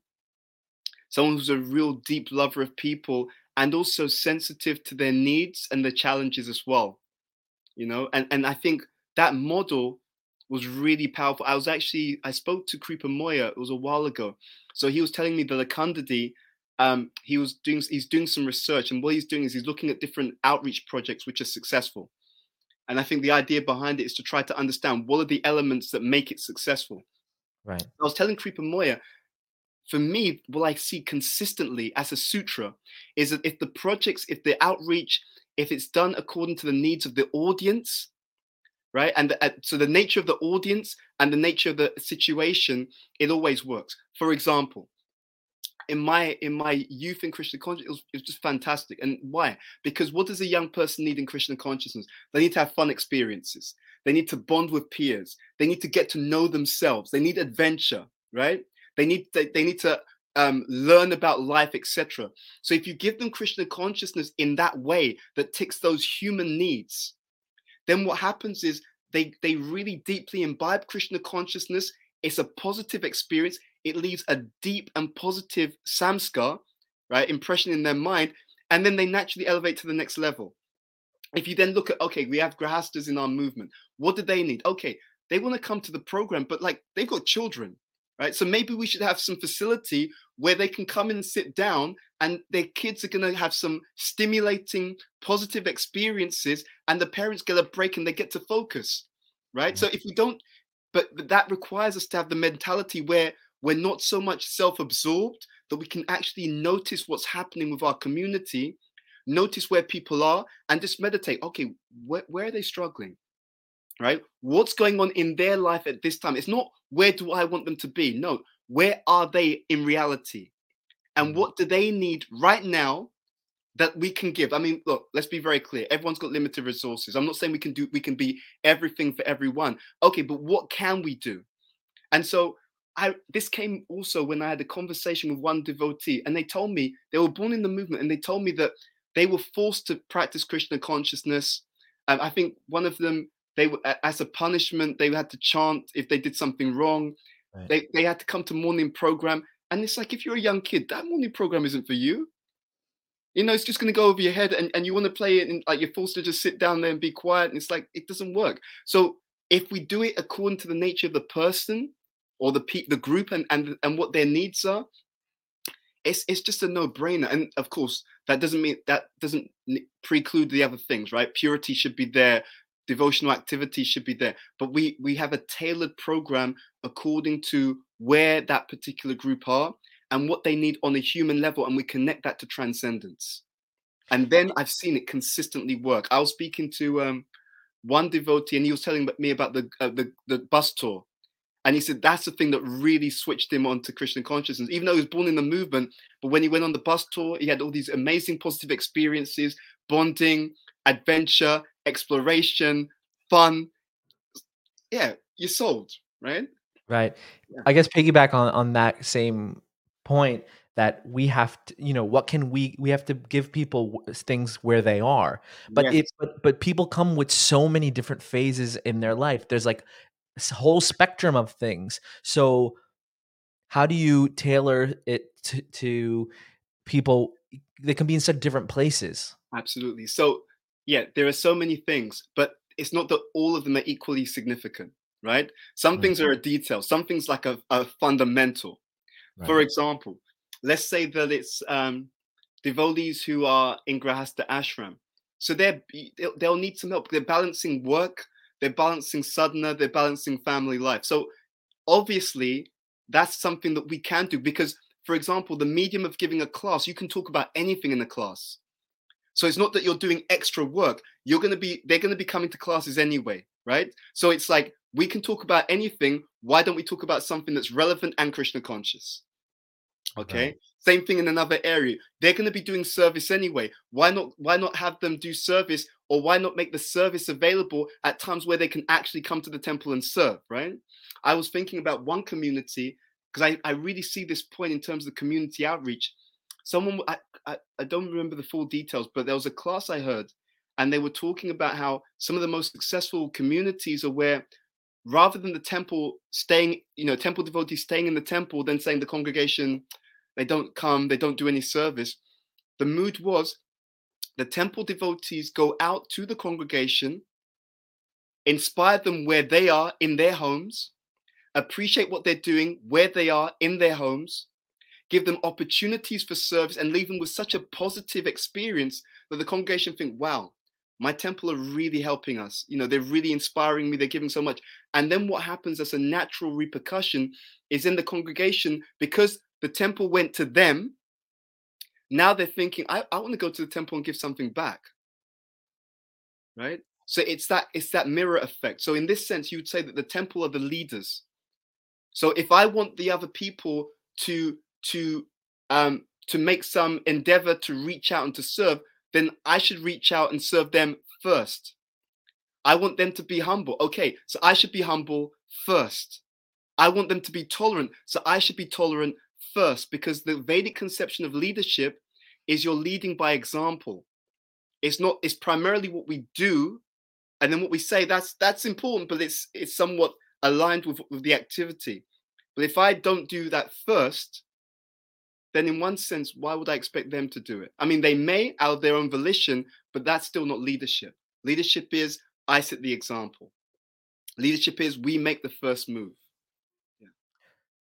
someone who's a real deep lover of people and also sensitive to their needs and their challenges as well. You know, and, and I think that model was really powerful. I was actually I spoke to Kripamoya, it was a while ago. So he was telling me that Lakhandadi, um, he was doing he's doing some research, and what he's doing is he's looking at different outreach projects which are successful. And I think the idea behind it is to try to understand what are the elements that make it successful. Right. I was telling Kripamoya, for me, what I see consistently as a sutra is that if the projects, if the outreach, if it's done according to the needs of the audience, right, and uh, so the nature of the audience and the nature of the situation, it always works. For example, in my in my youth in Krishna consciousness, it was, just fantastic. And why? Because what does a young person need in Krishna consciousness? They need to have fun experiences. They need to bond with peers. They need to get to know themselves. They need adventure, right? They need they, they need to um, learn about life, etc. So if you give them Krishna consciousness in that way that ticks those human needs, then what happens is they they really deeply imbibe Krishna consciousness. It's a positive experience it leaves a deep and positive samskar, right, impression in their mind, and then they naturally elevate to the next level. If you then look at, okay, we have grahastas in our movement. What do they need? Okay, they want to come to the program, but like they've got children, right? So maybe we should have some facility where they can come and sit down and their kids are going to have some stimulating positive experiences and the parents get a break and they get to focus right mm-hmm. so if we don't but, but that requires us to have the mentality where we're not so much self absorbed that we can actually notice what's happening with our community, notice where people are, and just meditate. Okay, where, where are they struggling? Right? What's going on in their life at this time? It's not where do I want them to be? No, where are they in reality? And mm. what do they need right now that we can give? I mean, look, let's be very clear. Everyone's got limited resources. I'm not saying we can do we can be everything for everyone. Okay, but what can we do? And so I this came also when I had a conversation with one devotee, and they told me they were born in the movement, and they told me that they were forced to practice Krishna consciousness. And I think one of them, they were as a punishment, they had to chant if they did something wrong. Right. They they had to come to morning program, and it's like if you're a young kid, that morning program isn't for you. You know, it's just going to go over your head, and, and you want to play it, and like you're forced to just sit down there and be quiet, and it's like it doesn't work. So if we do it according to the nature of the person, or the pe- the group and and and what their needs are it's it's just a no-brainer and of course that doesn't mean that doesn't preclude the other things right purity should be there devotional activity should be there. But we we have a tailored program according to where that particular group are and what they need on a human level and we connect that to transcendence. And then i've seen it consistently work. I was speaking to um, one devotee and he was telling me about the uh, the, the bus tour. And he said that's the thing that really switched him onto Krishna consciousness. Even though he was born in the movement, but when he went on the bus tour, he had all these amazing positive experiences, bonding, adventure, exploration, fun. Yeah, you're sold, right? Right. Yeah. I guess piggyback on on that same point that we have to you know what can we we have to give people things where they are but yes. if but, but people come with so many different phases in their life there's like a whole spectrum of things. So, how do you tailor it to, to people? They can be in such different places. Absolutely. So, yeah, there are so many things, but it's not that all of them are equally significant, right? Some right. things are a detail, some things like a, a fundamental. Right. For example, let's say that it's um, devotees who are in Grahasta ashram. So they're, they'll need some help. They're balancing work they're balancing sadhana, they're balancing family life. So obviously, that's something that we can do because, for example, the medium of giving a class, you can talk about anything in the class. So it's not that you're doing extra work. You're going to be, they're going to be coming to classes anyway, right? So it's like, we can talk about anything. Why don't we talk about something that's relevant and Krishna conscious? Okay. Right. Same thing in another area. They're going to be doing service anyway. Why not? Why not have them do service, or why not make the service available at times where they can actually come to the temple and serve? Right. I was thinking about one community because I, I really see this point in terms of community outreach. Someone I, I, I don't remember the full details, but there was a class I heard, and they were talking about how some of the most successful communities are where rather than the temple staying, you know, temple devotees staying in the temple, then saying the congregation, they don't come, they don't do any service. The mood was the temple devotees go out to the congregation, inspire them where they are in their homes, appreciate what they're doing where they are in their homes, give them opportunities for service, and leave them with such a positive experience that the congregation think, wow, my temple are really helping us. You know, they're really inspiring me. They're giving so much. And then what happens as a natural repercussion is in the congregation, because the temple went to them, now they're thinking, I, I want to go to the temple and give something back. Right? So it's that it's that mirror effect. So in this sense, you would say that the temple are the leaders. So if I want the other people to to um to make some endeavor to reach out and to serve, then I should reach out and serve them first. I want them to be humble. Okay, so I should be humble first. I want them to be tolerant, so I should be tolerant first because the Vedic conception of leadership is you're leading by example. It's not, it's primarily what we do and then what we say that's that's important, but it's it's somewhat aligned with, with the activity. But if I don't do that first, then in one sense, why would I expect them to do it? I mean, they may out of their own volition, but that's still not leadership. Leadership is I set the example. Leadership is we make the first move. Yeah.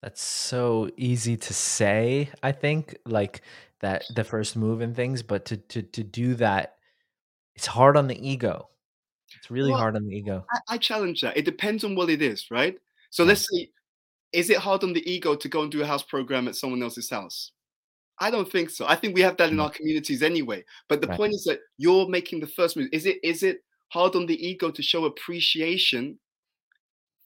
That's so easy to say, I think, like that the first move and things, but to to to do that, it's hard on the ego. It's really well, hard on the ego. I, I, challenge that. It depends on what it is, right? So yeah. let's say, is it hard on the ego to go and do a house program at someone else's house? I don't think so. I think we have that in mm. our communities anyway. But the right. point is that you're making the first move. Is it is it hard on the ego to show appreciation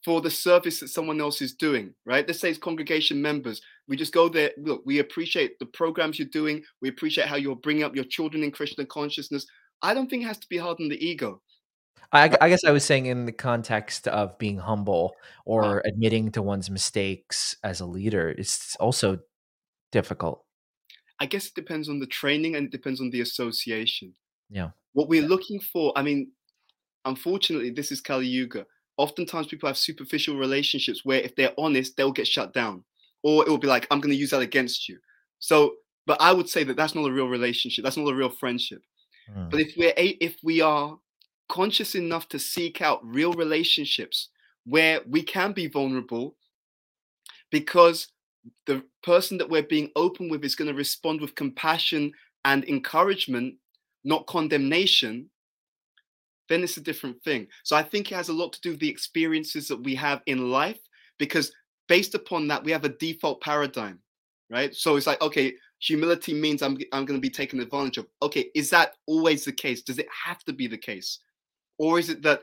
for the service that someone else is doing, right? Let's say it's congregation members. We just go there. Look, we appreciate the programs you're doing. We appreciate how you're bringing up your children in Krishna consciousness. I don't think it has to be hard on the ego. I, I guess I was saying in the context of being humble or admitting to one's mistakes as a leader, it's also difficult. I guess it depends on the training and it depends on the association. Yeah. What we're looking for, I mean, unfortunately, this is Kali Yuga. Oftentimes, people have superficial relationships where if they're honest, they'll get shut down, or it will be like, I'm going to use that against you. So, but I would say that that's not a real relationship. That's not a real friendship. Mm. But if we're if we are conscious enough to seek out real relationships where we can be vulnerable, because the person that we're being open with is going to respond with compassion and encouragement, not condemnation, then it's a different thing. So I think it has a lot to do with the experiences that we have in life, because based upon that, we have a default paradigm, right? So it's like, okay, humility means I'm, I'm going to be taken advantage of. Okay, is that always the case? Does it have to be the case? Or is it that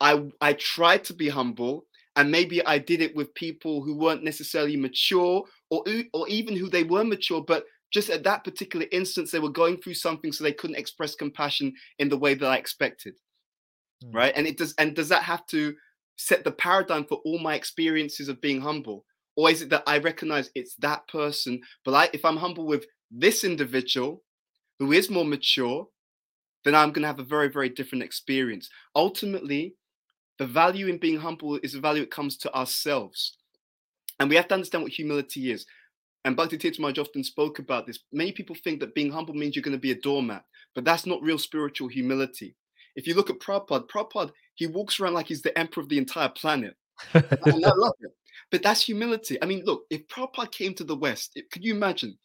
I, I try to be humble and maybe I did it with people who weren't necessarily mature or or even who they were mature, but just at that particular instance they were going through something, so they couldn't express compassion in the way that I expected, mm. right? And it does and does that have to set the paradigm for all my experiences of being humble, or is it that I recognize it's that person, but I, if I'm humble with this individual who is more mature, then I'm going to have a very very different experience. Ultimately, the value in being humble is the value it comes to ourselves. And we have to understand what humility is. And Bhakti Tirtha Maharaj often spoke about this. Many people think that being humble means you're going to be a doormat, but that's not real spiritual humility. If you look at Prabhupada, Prabhupada, he walks around like he's the emperor of the entire planet. [laughs] and I love it. But that's humility. I mean, look, if Prabhupada came to the West, it, could you imagine?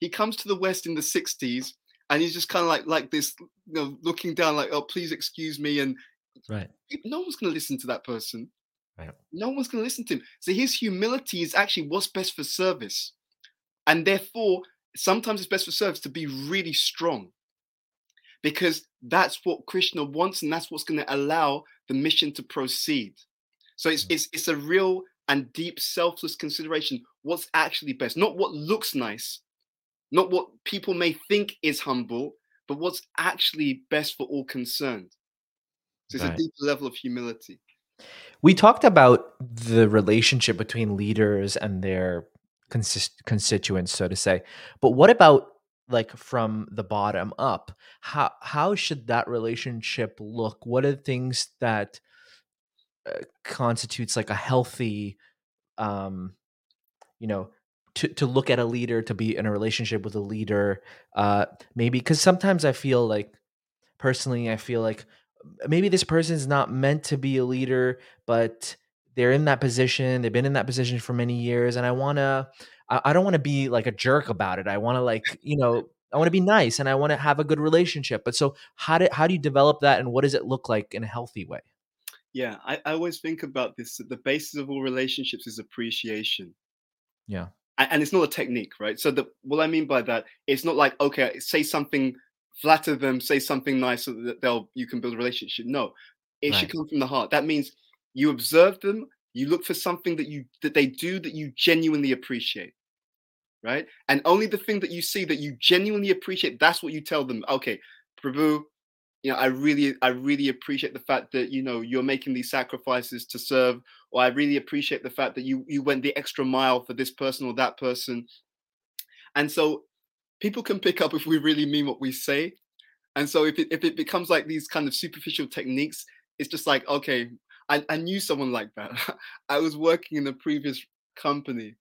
He comes to the West in the 60s and he's just kind of like like this, you know, looking down, like, oh, please excuse me. And Right. No one's going to listen to that person. Right. No one's going to listen to him. So his humility is actually what's best for service. And therefore, sometimes it's best for service to be really strong because that's what Krishna wants and that's what's going to allow the mission to proceed. So it's, mm. it's, it's a real and deep selfless consideration. What's actually best, not what looks nice, not what people may think is humble, but what's actually best for all concerned. So it's right. a deep level of humility. We talked about the relationship between leaders and their consist- constituents, so to say. But what about like from the bottom up how how should that relationship look what are the things that uh, constitutes like a healthy um you know to to look at a leader to be in a relationship with a leader uh maybe cuz sometimes i feel like personally i feel like maybe this person is not meant to be a leader but they're in that position they've been in that position for many years and i want to I, I don't want to be like a jerk about it i want to like you know i want to be nice and i want to have a good relationship but so how do how do you develop that and what does it look like in a healthy way Yeah, I, I always think about this. That the basis of all relationships is appreciation. yeah And it's not a technique, right? So the what I mean by that, it's not like, okay, say something, flatter them, say something nice so that they'll you can build a relationship. No. It should come from the heart. That means you observe them, you look for something that you that they do that you genuinely appreciate. Right. And only the thing that you see that you genuinely appreciate, that's what you tell them. Okay, Prabhu, you know, I really, I really appreciate the fact that you know you're making these sacrifices to serve, or I really appreciate the fact that you you went the extra mile for this person or that person. And so people can pick up if we really mean what we say. And so if it if it becomes like these kind of superficial techniques, it's just like, okay, I, I knew someone like that. [laughs] I was working in a previous company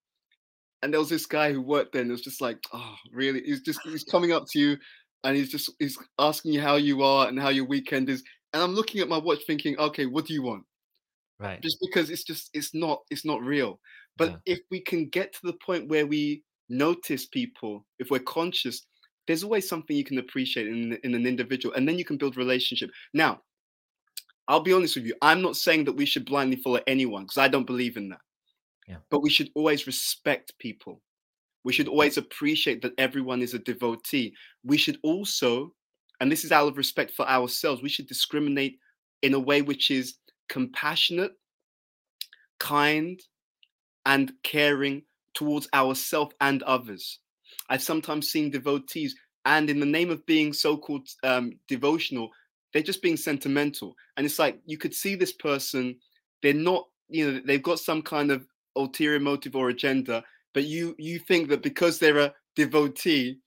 and there was this guy who worked there and it was just like oh really he's just he's coming up to you and he's just he's asking you how you are and how your weekend is and i'm looking at my watch thinking okay what do you want right just because it's just it's not it's not real but Yeah. if we can get to the point where we notice people if we're conscious there's always something you can appreciate in, in an individual and then you can build relationship. Now i'll be honest with you i'm not saying that we should blindly follow anyone because i don't believe in that. Yeah. but we should always respect people. We should always appreciate that everyone is a devotee. We should also and this is out of respect for ourselves we should discriminate in a way which is compassionate kind and caring towards ourself and others. I've sometimes seen devotees and in the name of being so-called um, devotional they're just being sentimental. And it's like you could see this person they're not you know they've got some kind of ulterior motive or agenda but you you think that because they're a devotee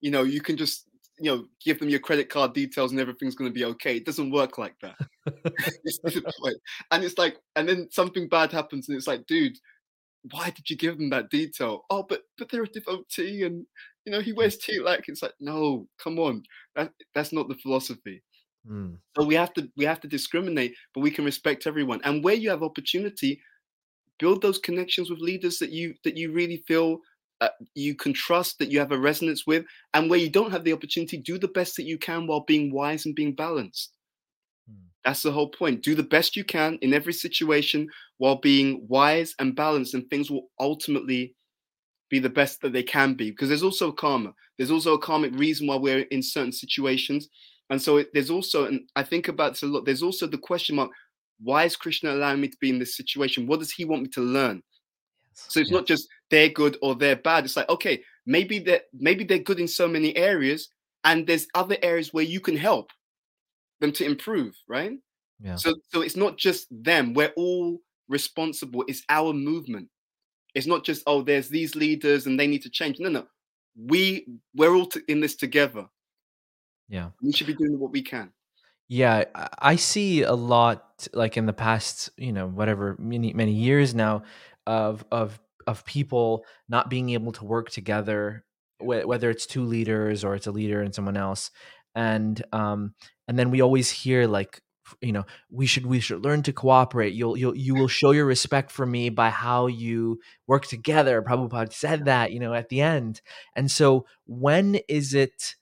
you know you can just you know give them your credit card details and everything's going to be okay. It doesn't work like that. [laughs] It's [laughs] the point. and it's like and then something bad happens and it's like dude why did you give them that detail oh but but they're a devotee and you know he wears tilak it's like no come on that, that's not the philosophy Mm. so we have to we have to discriminate but we can respect everyone and where you have opportunity build those connections with leaders that you that you really feel uh, you can trust that you have a resonance with and where you don't have the opportunity do the best that you can while being wise and being balanced. That's the whole point. Do the best you can in every situation while being wise and balanced and things will ultimately be the best that they can be. Because there's also karma. There's also a karmic reason why we're in certain situations. And so it, there's also and i think about this a lot there's also the question mark why is krishna allowing me to be in this situation? What does he want me to learn? So it's Yeah. not just they're good or they're bad. It's like okay maybe they're maybe they're good in so many areas and there's other areas where you can help them to improve right? Yeah. so so it's not just them we're all responsible it's our movement. It's not just oh there's these leaders and they need to change. No no. We we're all in this together. Yeah. We should be doing what we can. Yeah, I see a lot like in the past, you know, whatever many many years now of of of people not being able to work together, wh- whether it's two leaders or it's a leader and someone else, and um and then we always hear like you know we should we should learn to cooperate. You'll you'll you will show your respect for me by how you work together. Prabhupada said that you know at the end, and so when is it?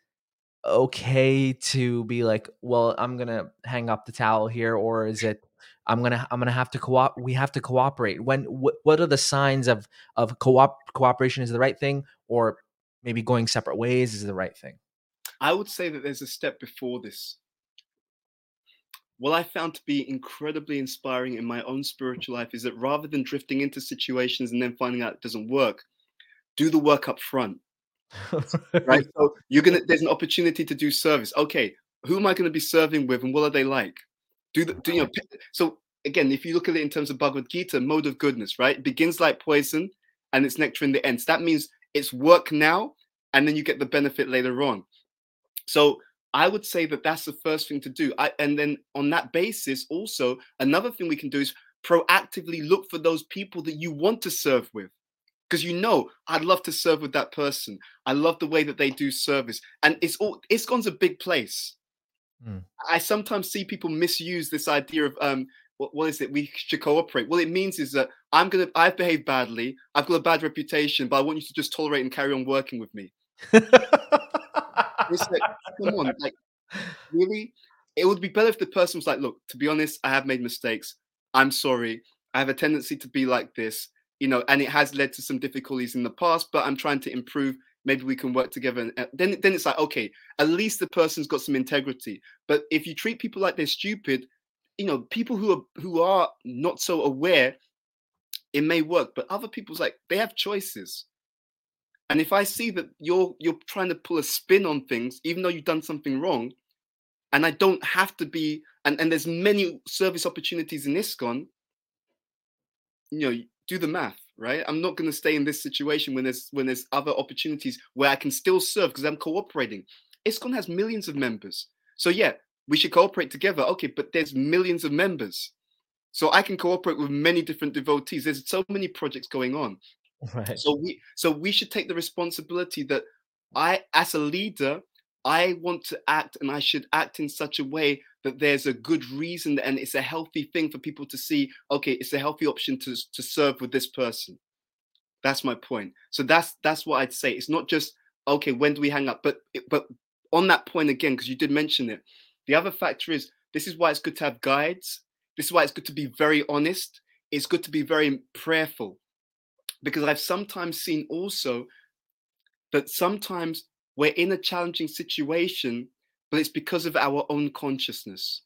okay to be like well i'm gonna hang up the towel here or is it i'm gonna i'm gonna have to co-op we have to cooperate when wh- what are the signs of of co-op cooperation is the right thing or maybe going separate ways is the right thing i would say that there's a step before this what i found to be incredibly inspiring in my own spiritual life is that rather than drifting into situations and then finding out it doesn't work do the work up front right? So [laughs] you're gonna there's an opportunity to do service. Okay, who am I going to be serving with, and what are they like? Do the do you know? So again, if you look at it in terms of Bhagavad Gita, mode of goodness, right? It begins like poison, and it's nectar in the end. So that means it's work now, and then you get the benefit later on. So I would say that that's the first thing to do. I, and then on that basis, also another thing we can do is proactively look for those people that you want to serve with. Because you know, I'd love to serve with that person. I love the way that they do service. And it's all ISKCON's a big place. Mm. I sometimes see people misuse this idea of um, what, what is it? We should cooperate. What it means is that I'm gonna I've behaved badly, I've got a bad reputation, but I want you to just tolerate and carry on working with me. [laughs] it's like, come on, like really? It would be better if the person was like, look, to be honest, I have made mistakes. I'm sorry. I have a tendency to be like this, you know, and it has led to some difficulties in the past, but I'm trying to improve. Maybe we can work together. And uh, then, then it's like, okay, at least the person's got some integrity. But if you treat people like they're stupid, you know, people who are who are not so aware, it may work. But other people's like they have choices. And if I see that you're you're trying to pull a spin on things, even though you've done something wrong, and I don't have to be, and, and there's many service opportunities in ISKCON, you know, do the math, right? I'm not going to stay in this situation when there's when there's other opportunities where I can still serve because I'm cooperating. ISKCON has millions of members. So yeah, we should cooperate together. Okay, but there's millions of members. So I can cooperate with many different devotees. There's so many projects going on. [laughs] Right. So we so we should take the responsibility that I as a leader I want to act and I should act in such a way that there's a good reason and it's a healthy thing for people to see, okay, it's a healthy option to, to serve with this person. That's my point. So that's that's what I'd say. It's not just okay, when do we hang up? But but on that point again, because you did mention it, the other factor is this is why it's good to have guides. This is why it's good to be very honest. It's good to be very prayerful. Because I've sometimes seen also that sometimes we're in a challenging situation, but it's because of our own consciousness.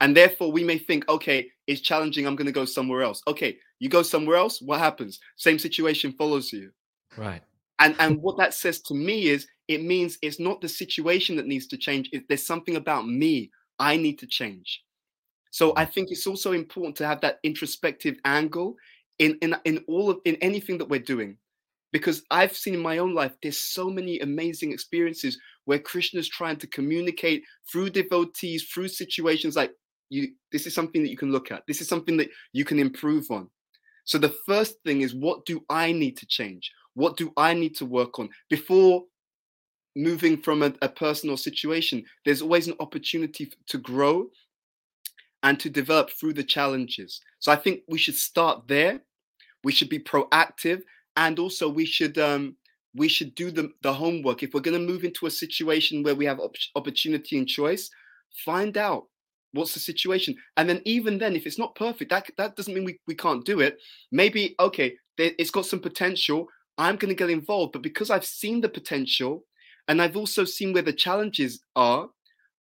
And therefore, we may think, okay, it's challenging. I'm going to go somewhere else. Okay, you go somewhere else. What happens? Same situation follows you. Right. And and what that says to me is, it means it's not the situation that needs to change. It, there's something about me I need to change. So I mm. think it's also important to have that introspective angle in in in all of in anything that we're doing because I've seen in my own life, there's so many amazing experiences where Krishna is trying to communicate through devotees, through situations like you. This is something that you can look at. This is something that you can improve on. So the first thing is, what do I need to change? What do I need to work on before moving from a, a personal situation? There's always an opportunity to grow and to develop through the challenges. So I think we should start there. We should be proactive and also we should um, we should do the, the homework. If we're going to move into a situation where we have op- opportunity and choice find out what's the situation. And then even then if it's not perfect that that doesn't mean we, we can't do it. Maybe okay it's got some potential i'm going to get involved but because i've seen the potential and i've also seen where the challenges are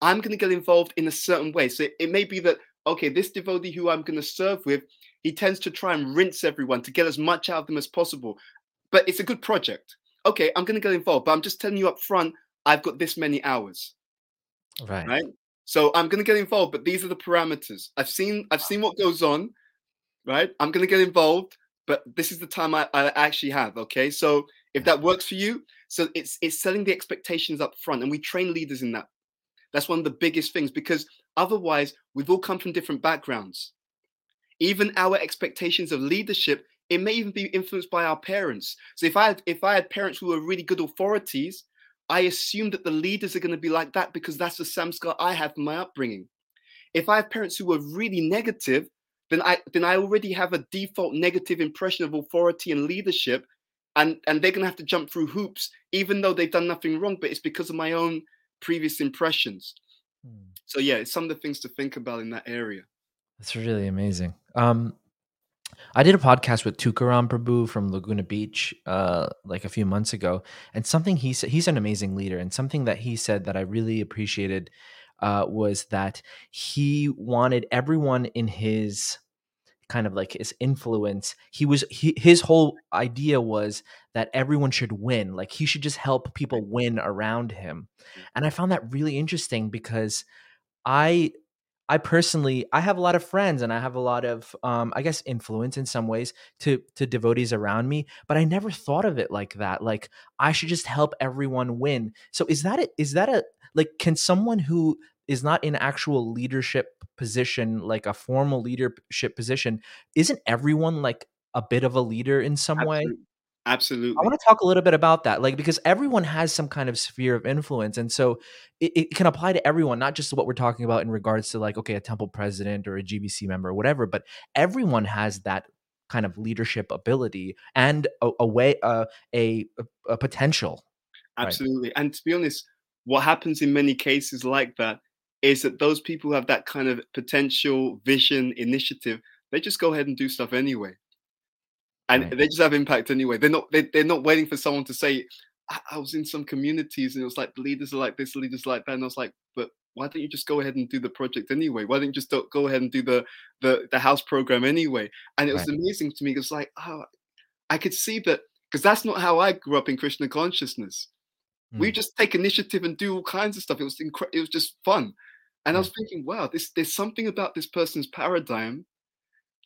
i'm going to get involved in a certain way. So it, it may be that okay this devotee who i'm going to serve with he tends to try and rinse everyone to get as much out of them as possible. But it's a good project. Okay, I'm going to get involved, but I'm just telling you up front, I've got this many hours. Right. Right. So I'm going to get involved, but these are the parameters. I've seen I've seen what goes on. Right. I'm going to get involved, but this is the time I, I actually have. Okay. So if that works for you, so it's it's setting the expectations up front, and we train leaders in that. That's one of the biggest things because otherwise we've all come from different backgrounds even our expectations of leadership it may even be influenced by our parents so if i had, if i had parents who were really good authorities i assume that the leaders are going to be like that because that's the samskar i have from my upbringing if i have parents who were really negative then i then i already have a default negative impression of authority and leadership and and they're going to have to jump through hoops even though they've done nothing wrong but it's because of my own previous impressions hmm. so yeah it's some of the things to think about in that area that's really amazing. Um, I did a podcast with Tukaram Prabhu from Laguna Beach, uh, like a few months ago, and something he said. He's an amazing leader, and something that he said that I really appreciated uh, was that he wanted everyone in his kind of like his influence. He was he, his whole idea was that everyone should win. Like he should just help people win around him, and I found that really interesting because I I personally, I have a lot of friends and I have a lot of, um, I guess, influence in some ways to to devotees around me. But I never thought of it like that. Like I should just help everyone win. So is that a, is that a like? Can someone who is not in actual leadership position, like a formal leadership position, isn't everyone like a bit of a leader in some way? Absolutely. I want to talk a little bit about that, like because everyone has some kind of sphere of influence, and so it, it, can apply to everyone, not just what we're talking about in regards to like okay, a temple president or a GBC member or whatever, but everyone has that kind of leadership ability and a, a way, uh, a, a potential. Absolutely, right? and to be honest, what happens in many cases like that is that those people who have that kind of potential, vision, initiative, they just go ahead and do stuff anyway and they just have impact anyway. They're not they, they're not waiting for someone to say. I, I, was in some communities and it was like the leaders are like this, the leaders like that, and I was like, but why don't you just go ahead and do the project anyway? Why don't you just go ahead and do the the the house program anyway? And it was right. amazing to me. It was like, oh, I could see that because that's not how I grew up in Krishna consciousness. Mm. We just take initiative and do all kinds of stuff. It was incredible. It was just fun. And I was thinking, wow, this there's something about this person's paradigm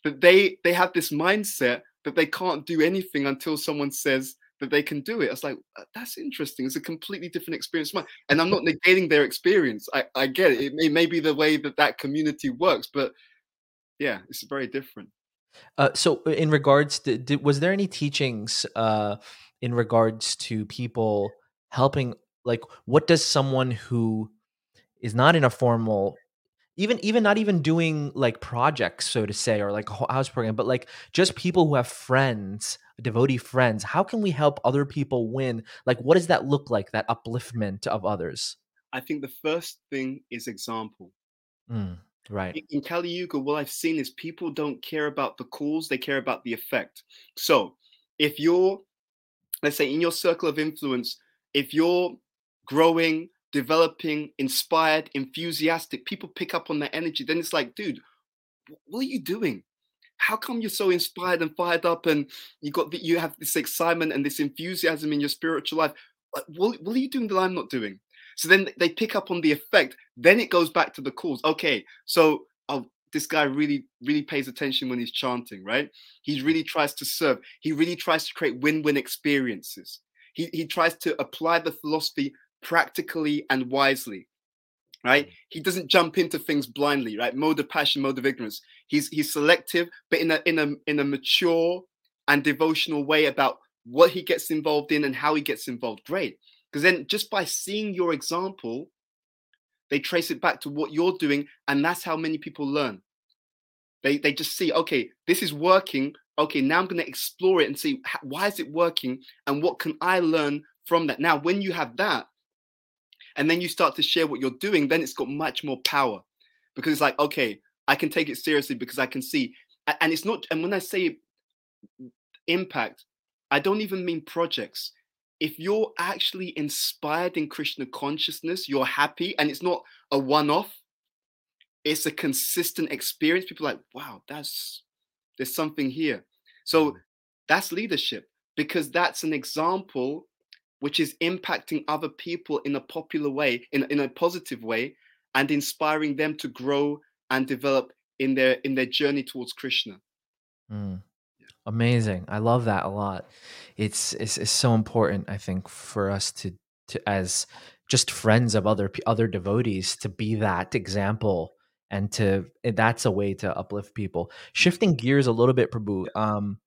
that they they have this mindset that they can't do anything until someone says that they can do it. I was like, uh, that's interesting. It's a completely different experience. And I'm not negating their experience. I, I get it. It may, may be the way that that community works, but yeah, it's very different. Uh, so, in regards to, did, was there any teachings uh, in regards to people helping? Like, what does someone who is not in a formal even even not even doing like projects so to say or like a house program but like just people who have friends devotee friends how can we help other people win? Like what does that look like that upliftment of others? I think the first thing is example. Mm, right. In kali yuga what i've seen is people don't care about the cause they care about the effect. So if you're let's say in your circle of influence if you're growing developing, inspired, enthusiastic. People pick up on that energy. Then it's like, dude, what are you doing? How come you're so inspired and fired up, and you got the, you have this excitement and this enthusiasm in your spiritual life? What, what are you doing that I'm not doing? So then they pick up on the effect. Then it goes back to the cause. Okay, so oh, this guy really, really pays attention when he's chanting, right? He hmm. really tries to serve. He really tries to create win-win experiences. He, he tries to apply the philosophy practically and wisely right? Mm. he doesn't jump into things blindly right? Mode of passion mode of ignorance. He's he's selective but in a in a in a mature and devotional way about what he gets involved in and how he gets involved. Great. Because then just by seeing your example they trace it back to what you're doing and that's how many people learn. They they just see okay this is working. Okay now i'm going to explore it and see why is it working and what can i learn from that? Now when you have that and then you start to share what you're doing, then it's got much more power because it's like, okay, I can take it seriously because I can see. And it's not, and when I say impact, I don't even mean projects. If you're actually inspired in Krishna consciousness, you're happy, and it's not a one off, it's a consistent experience. People like, wow, that's, there's something here. So mm. that's leadership because that's an example which is impacting other people in a popular way, in, in a positive way, and inspiring them to grow and develop in their in their journey towards Krishna. Mm. Amazing. I love that a lot. It's, it's it's so important, I think, for us to to as just friends of other other devotees to be that example and to eh, that's a way to uplift people. Shifting gears a little bit, Prabhu. Um,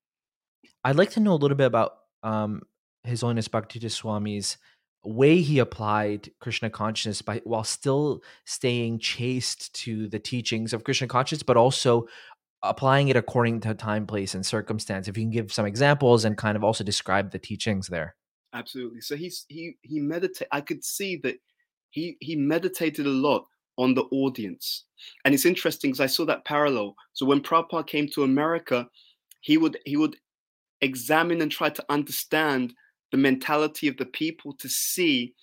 I'd like to know a little bit about um, his Holiness Bhakti Swami's way he applied Krishna consciousness by while still staying chaste to the teachings of Krishna consciousness, but also applying it according to time, place, and circumstance. If you can give some examples and kind of also describe the teachings there. Absolutely. So he's he he meditate. I could see that he he meditated a lot on the audience, and it's interesting because I saw that parallel. So when Prabhupada came to America, he would he would examine and try to understand the mentality of the people to see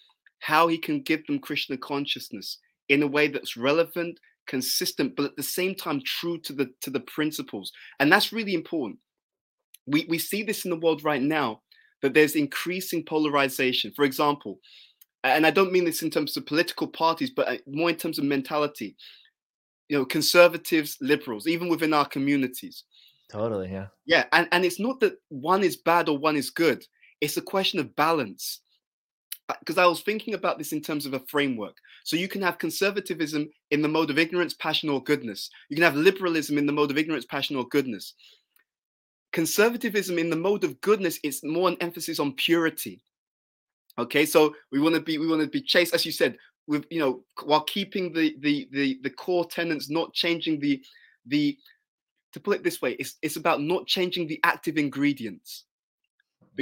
how he can give them Krishna consciousness in a way that's relevant, consistent, but at the same time true to the to the principles. And that's really important. We we see this in the world right now that there's increasing polarization. For example, and I don't mean this in terms of political parties, but uh, more in terms of mentality. you know conservatives liberals even within our communities Totally. Yeah. yeah and and it's not that one is bad or one is good it's a question of balance. Because i was thinking about this in terms of a framework. So you can have conservatism in the mode of ignorance passion or goodness. You can have liberalism in the mode of ignorance passion or goodness. Conservatism in the mode of goodness is more an emphasis on purity. Okay so we want to be we want to be chaste as you said with you know while keeping the the the, the core tenets not changing the the to put it this way it's, it's about not changing the active ingredients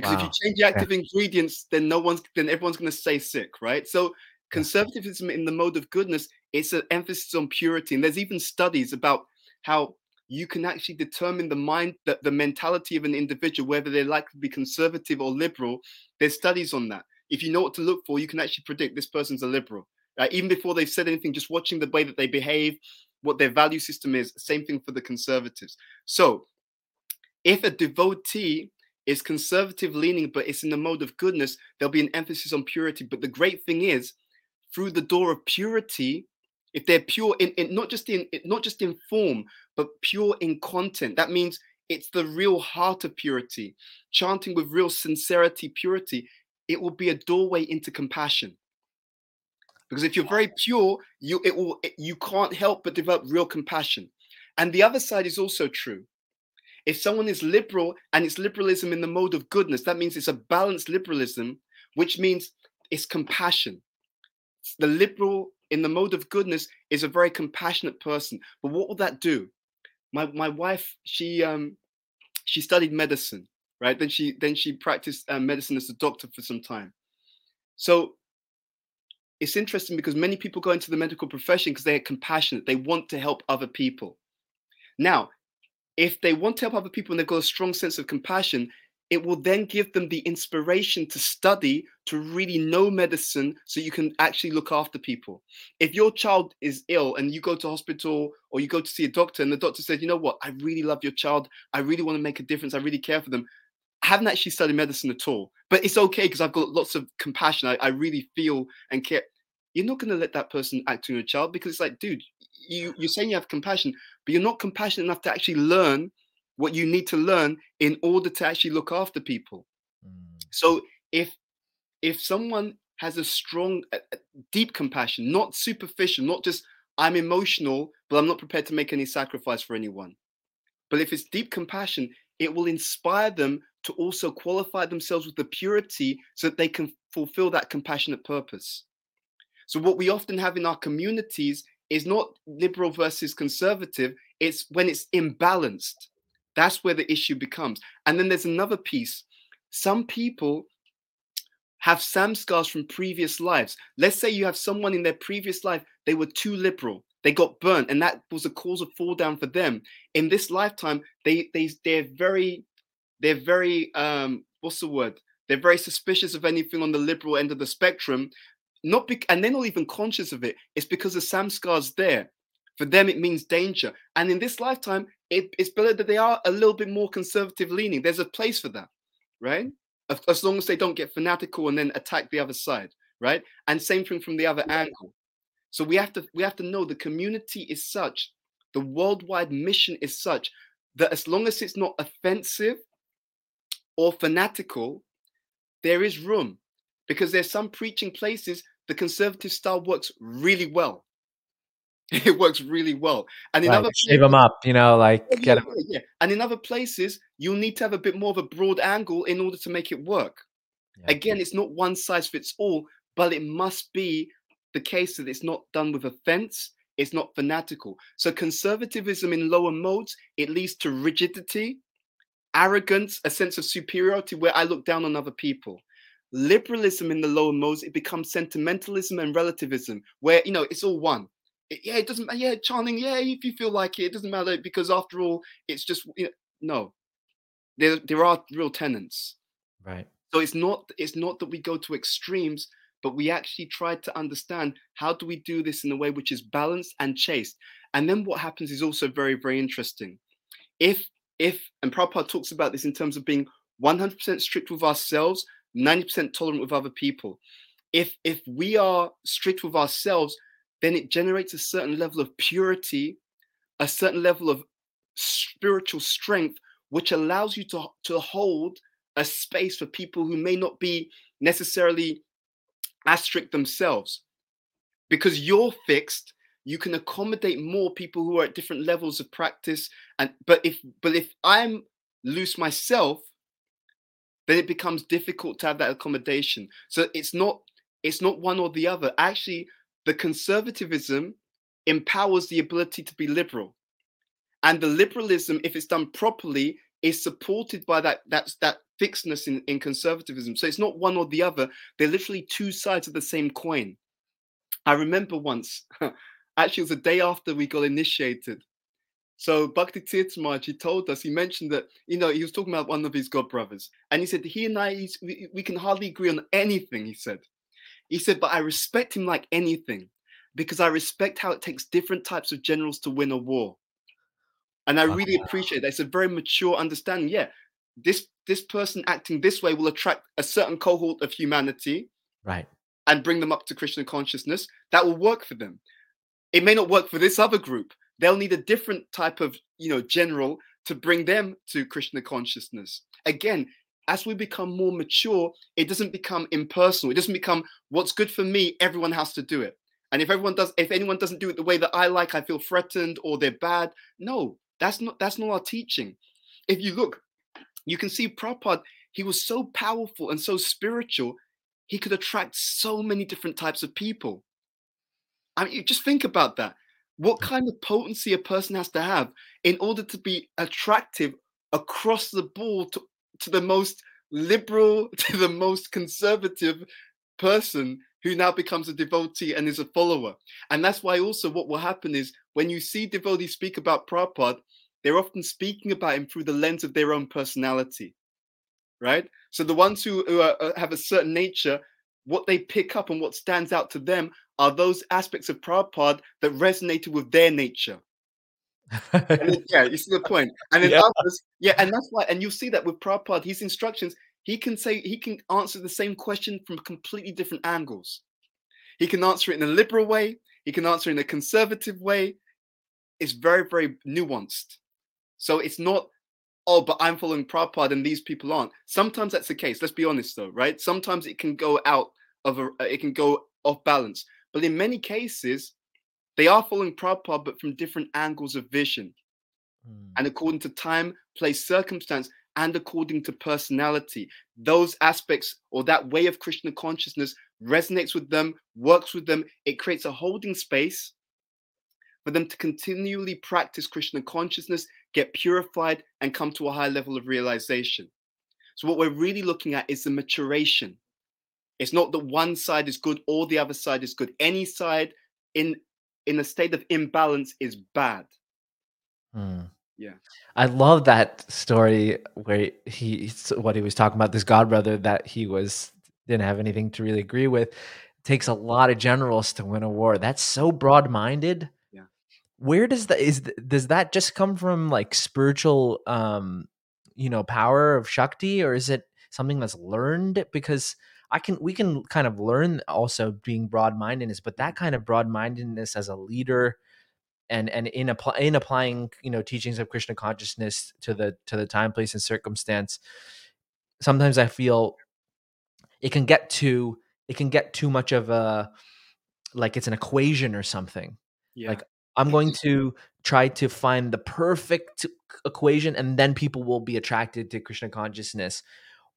because if you change the active ingredients then no one's then everyone's going to stay sick right? So conservatism in the mode of goodness it's an emphasis on purity. And there's even studies about how you can actually determine the mind that the mentality of an individual whether they're likely to be conservative or liberal. There's studies on that. If you know what to look for you can actually predict this person's a liberal right? even before they've said anything just watching the way that they behave what their value system is same thing for the conservatives. So if a devotee is conservative leaning but it's in the mode of goodness. There'll be an emphasis on purity. But the great thing is through the door of purity if they're pure in, in not just in not just in form but pure in content that means it's the real heart of purity. Chanting with real sincerity purity it will be a doorway into compassion. Because if you're very pure you it will it- you can't help but develop real compassion. And the other side is also true if someone is liberal and it's liberalism in the mode of goodness that means it's a balanced liberalism which means it's compassion. The liberal in the mode of goodness is a very compassionate person. But what will that do? My my wife she um she studied medicine right? Then she then she practiced uh, medicine as a doctor for some time. So it's interesting because many people go into the medical profession because they're compassionate. They want to help other people. Now if they want to help other people and they've got a strong sense of compassion it will then give them the inspiration to study to really know medicine so you can actually look after people. If your child is ill and you go to hospital or you go to see a doctor and the doctor says you know what? I really love your child. I really want to make a difference. I really care for them. I haven't actually studied medicine at all but it's okay because i've got lots of compassion. I, I really feel and care. You're not going to let that person act on your child because it's like dude you you're saying you have compassion but you're not compassionate enough to actually learn what you need to learn in order to actually look after people Mm. so if if someone has a strong uh, deep compassion not superficial not just i'm emotional but i'm not prepared to make any sacrifice for anyone but if it's deep compassion it will inspire them to also qualify themselves with the purity so that they can fulfill that compassionate purpose so what we often have in our communities is not liberal versus conservative it's when it's imbalanced that's where the issue becomes and then there's another piece some people have samskars from previous lives. Let's say you have someone in their previous life, they were too liberal. They got burnt, and that was a cause of fall down for them. In this lifetime, they they they're very they're very um what's the word? They're very suspicious of anything on the liberal end of the spectrum. Not bec- and they're not even conscious of it. It's because the samskar's there. For them, it means danger. And in this lifetime, it, it's better that they are a little bit more conservative leaning. There's a place for that, right? as long as they don't get fanatical and then attack the other side right and same thing from the other angle so we have to we have to know the community is such the worldwide mission is such that as long as it's not offensive or fanatical there is room because there's some preaching places the conservative style works really well [laughs] it works really well and in Right, other Save them up, you know, like yeah, get 'em- yeah, yeah. And in other places, you'll need to have a bit more of a broad angle in order to make it work. Yeah. Again, it's not one size fits all, but it must be the case that it's not done with offense, it's not fanatical. So conservatism in lower modes, it leads to rigidity, arrogance, a sense of superiority where I look down on other people. Liberalism in the lower modes, it becomes sentimentalism and relativism, where you know it's all one. It- yeah, it doesn't matter. Yeah, chanting. Yeah, if you feel like it, it doesn't matter because after all, it's just you know, no. There, there are real tenants. right. So it's not it's not that we go to extremes, but we actually try to understand how do we do this in a way which is balanced and chaste. And then what happens is also very very interesting. If if and Prabhupada talks about this in terms of being 100% strict with ourselves, 90% tolerant with other people. If if we are strict with ourselves, then it generates a certain level of purity, a certain level of spiritual strength, which allows you to, to hold a space for people who may not be necessarily asterisk themselves. Because you're fixed, you can accommodate more people who are at different levels of practice. And but if but if I'm loose myself, then it becomes difficult to have that accommodation. So it's not it's not one or the other. Actually, the conservatism empowers the ability to be liberal. And the liberalism, if it's done properly, is supported by that that's that fixedness in, in conservatism. So it's not one or the other. They're literally two sides of the same coin. I remember once, [laughs] actually, it was the day after we got initiated. So Bhakti Tirthamaj, he told us, he mentioned that, you know, he was talking about one of his god brothers. And he said, he and I, we, we can hardly agree on anything, he said. He said, but I respect him like anything because I respect how it takes different types of generals to win a war. And I really appreciate that. It's a very mature understanding. Yeah, this this person acting this way will attract a certain cohort of humanity, right, and bring them up to Krishna consciousness. That will work for them. It may not work for this other group. They'll need a different type of you know general to bring them to Krishna consciousness. Again, as we become more mature, it doesn't become impersonal. It doesn't become what's good for me. Everyone has to do it. And if everyone does, if anyone doesn't do it the way that I like, I feel threatened or they're bad. No, that's not that's not our teaching. If you look, you can see Prabhupada, he was so powerful and so spiritual, he could attract so many different types of people. I mean, just think about that. What kind of potency a person has to have in order to be attractive across the board to, to the most liberal, [laughs] to the most conservative person who now becomes a devotee and is a follower. And that's why also what will happen is when you see devotees speak about Prabhupada, they're often speaking about him through the lens of their own personality, right? So the ones who, who are, uh, have a certain nature, what they pick up and what stands out to them are those aspects of Prabhupada that resonated with their nature. then, yeah, you see the point. And then [laughs] yeah. others, yeah, and that's why, and you'll see that with Prabhupada, his instructions, he can say, he can answer the same question from completely different angles. He can answer it in a liberal way, he can answer it in a conservative way. It's very, very nuanced. So it's not, oh, but I'm following Prabhupada and these people aren't. Sometimes that's the case. Let's be honest though, right? Sometimes it can go out of a, uh, it can go off balance. But in many cases, they are following Prabhupada, but from different angles of vision. Mm. And according to time, place, circumstance, and according to personality, those aspects or that way of Krishna consciousness resonates with them, works with them. It creates a holding space for them to continually practice Krishna consciousness get purified, and come to a high level of realization. So, what we're really looking at is the maturation. It's not that one side is good or the other side is good. Any side in in a state of imbalance is bad. Hmm. Yeah, I love that story where he what he was talking about this god brother that he was didn't have anything to really agree with. It takes a lot of generals to win a war. That's so broad minded Yeah. where does that is does that just come from like spiritual um you know power of shakti or is it something that's learned because i can we can kind of learn also being broad-mindedness but that kind of broad-mindedness as a leader and and in apply in applying you know teachings of krishna consciousness to the to the time place and circumstance sometimes i feel it can get too it can get too much of a like it's an equation or something yeah. like I'm going to try to find the perfect equation and then people will be attracted to Krishna consciousness.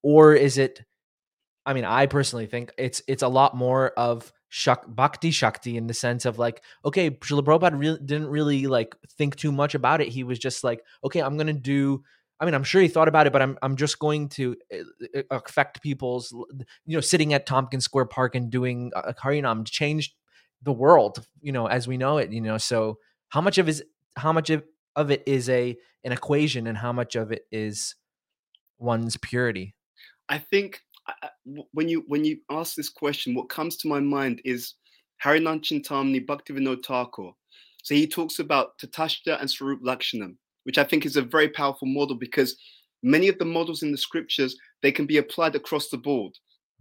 Or is it I mean, I personally think it's it's a lot more of shak, bhakti shakti in the sense of like, okay, Srila Prabhupada really didn't really like think too much about it. He was just like, okay, I'm gonna do. I mean, I'm sure he thought about it, but I'm I'm just going to eh, eh, affect people's, you know, sitting at Tompkins Square Park and doing a Harinam changed the world, you know, as we know it, you know. So how much of is how much of, of it is a an equation and how much of it is one's purity? I think when you when you ask this question, what comes to my mind is Harinam Chintamani Bhaktivinoda Thakur. So he talks about Tatastha and Swarup Lakshanam, which I think is a very powerful model because many of the models in the scriptures they can be applied across the board.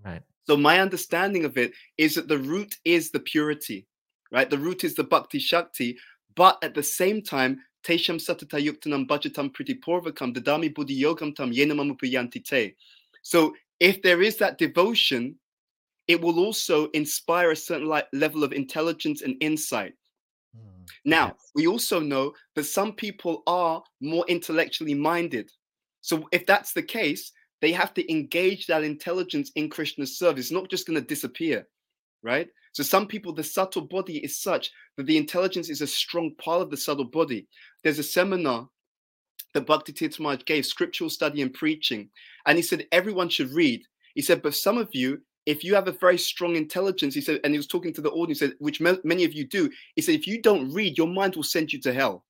Right. So my understanding of it is that the root is the purity. right? The root is the Bhakti Shakti, but at the same time, Tesham Satata Yuktanam Bhajatam Priti Purvakam Dadami Buddhi Yogam Tam Yenamamupayanti Te. So if there is that devotion, it will also inspire a certain like level of intelligence and insight. Mm, Now, yes. we also know that some people are more intellectually minded. So if that's the case, they have to engage that intelligence in Krishna's service. It's not just going to disappear, right? So some people, the subtle body is such that the intelligence is a strong part of the subtle body. There's a seminar that Bhakti Tirtha Maharaj gave, scriptural study and preaching, and he said everyone should read. He said, but some of you, if you have a very strong intelligence, he said, and he was talking to the audience, said, which ma- many of you do. He said, if you don't read, your mind will send you to hell,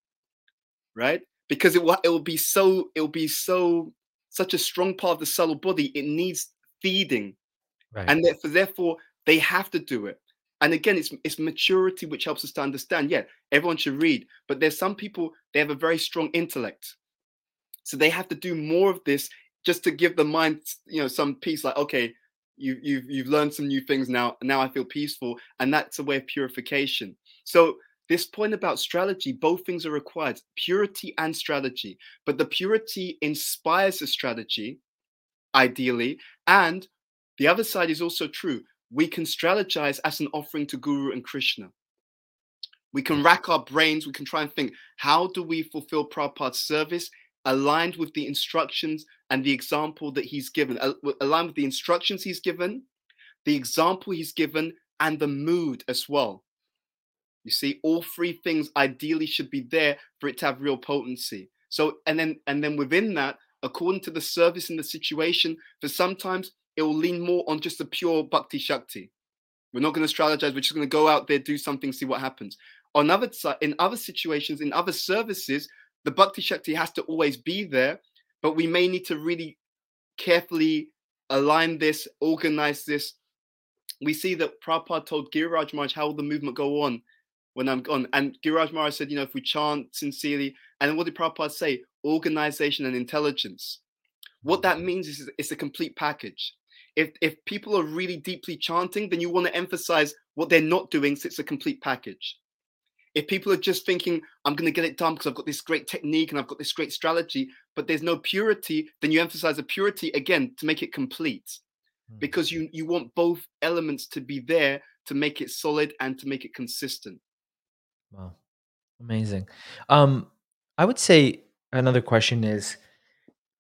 right? Because it will, it will be so, it will be so, such a strong part of the subtle body. It needs feeding, Right. and therefore, therefore, they have to do it. And again, it's it's maturity which helps us to understand. Yeah, everyone should read, but there's some people they have a very strong intellect, so they have to do more of this just to give the mind, you know, some peace. Like, okay, you you've you've learned some new things now. Now I feel peaceful, and that's a way of purification. So this point about strategy, both things are required: purity and strategy. But the purity inspires the strategy, ideally, and the other side is also true. We can strategize as an offering to Guru and Krishna. We can rack our brains. We can try and think, how do we fulfill Prabhupada's service aligned with the instructions and the example that he's given, aligned with the instructions he's given, the example he's given, and the mood as well. You see, all three things ideally should be there for it to have real potency. So, and then, and then within that, according to the service and the situation, for sometimes it will lean more on just the pure bhakti shakti. We're not going to strategize. We're just going to go out there, do something, see what happens. On other in other situations, in other services, the bhakti shakti has to always be there, but we may need to really carefully align this, organize this. We see that Prabhupada told Giriraj Maharaj how will the movement go on when I'm gone, and Giriraj Maharaj said, you know, if we chant sincerely, and what did Prabhupada say? Organization and intelligence. What that means is it's a complete package. If if people are really deeply chanting, then you want to emphasize what they're not doing, so it's a complete package. If people are just thinking, I'm going to get it done because I've got this great technique and I've got this great strategy, but there's no purity, then you emphasize the purity again to make it complete. Mm. Because you you want both elements to be there to make it solid and to make it consistent. Wow. Amazing. Um, I would say another question is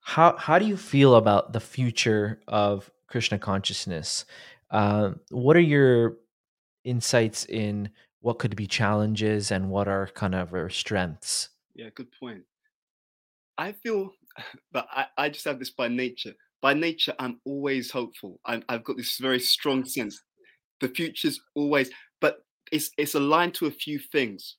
how how do you feel about the future of Krishna consciousness? Uh, what are your insights in what could be challenges and what are kind of our strengths? Yeah, good point. I feel, [sighs] but I, I just have this by nature. By nature, I'm always hopeful. I'm, I've got this very strong sense. The future's always, but it's it's aligned to a few things.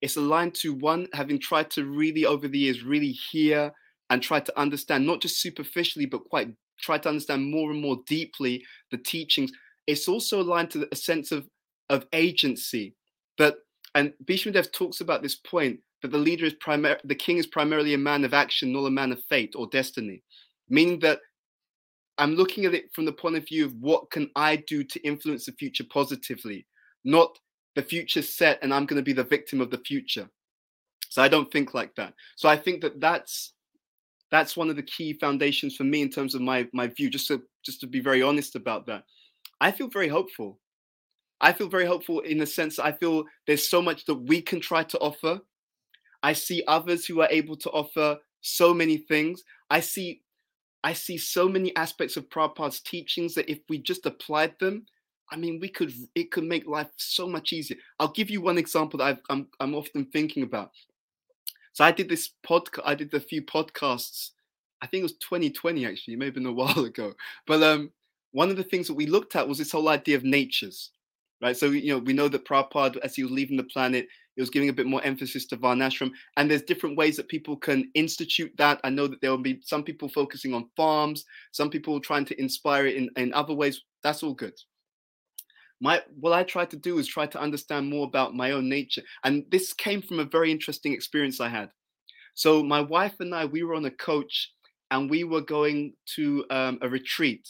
It's aligned to one, having tried to really over the years really hear and try to understand, not just superficially, but quite try to understand more and more deeply the teachings. It's also aligned to a sense of of agency. That and Bhishmadev talks about this point that the leader is primary, the king is primarily a man of action, not a man of fate or destiny. Meaning that I'm looking at it from the point of view of what can I do to influence the future positively, not the future set and I'm going to be the victim of the future. So I don't think like that. So I think that that's that's one of the key foundations for me in terms of my my view. Just to just to be very honest about that, I feel very hopeful. I feel very hopeful in the sense that I feel there's so much that we can try to offer. I see others who are able to offer so many things. I see I see so many aspects of Prabhupada's teachings that if we just applied them, I mean, we could it could make life so much easier. I'll give you one example that I've, I'm I'm often thinking about. So I did this podcast. I did a few podcasts. I think it was 2020 actually, maybe a [laughs] while ago. But um, one of the things that we looked at was this whole idea of natures, right? So you know, we know that Prabhupada, as he was leaving the planet, he was giving a bit more emphasis to Varnashram, and there's different ways that people can institute that. I know that there will be some people focusing on farms, some people trying to inspire it in, in other ways. That's all good my what i tried to do is try to understand more about my own nature and this came from a very interesting experience i had so my wife and i we were on a coach and we were going to um, a retreat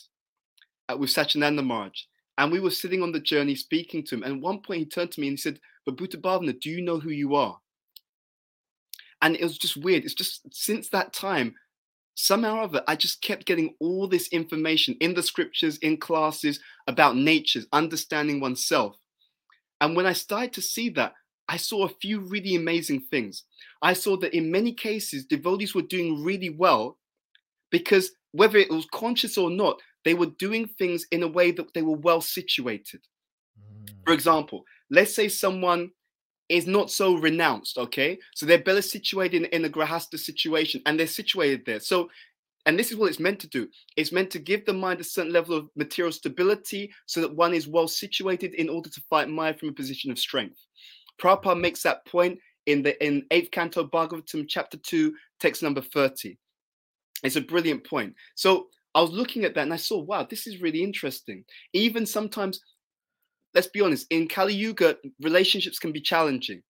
uh, with Sachinanda Maharaj. And we were sitting on the journey speaking to him. And at one point he turned to me and he said, But Bhuta do you know who you are? And it was just weird. It's just since that time, somehow or other, I just kept getting all this information in the scriptures, in classes about natures, understanding oneself. And when I started to see that, I saw a few really amazing things. I saw that in many cases, devotees were doing really well because whether it was conscious or not, they were doing things in a way that they were well situated. For mm. example, let's say someone is not so renounced, okay? So they're better situated in, in a grihastha situation and they're situated there. So, and this is what it's meant to do it's meant to give the mind a certain level of material stability so that one is well situated in order to fight Maya from a position of strength. Prabhupada makes that point in the in 8th canto Bhagavatam, chapter 2, text number 30. It's a brilliant point. So I was looking at that and I saw, wow, this is really interesting. Even sometimes let's be honest, in Kali Yuga, relationships can be challenging.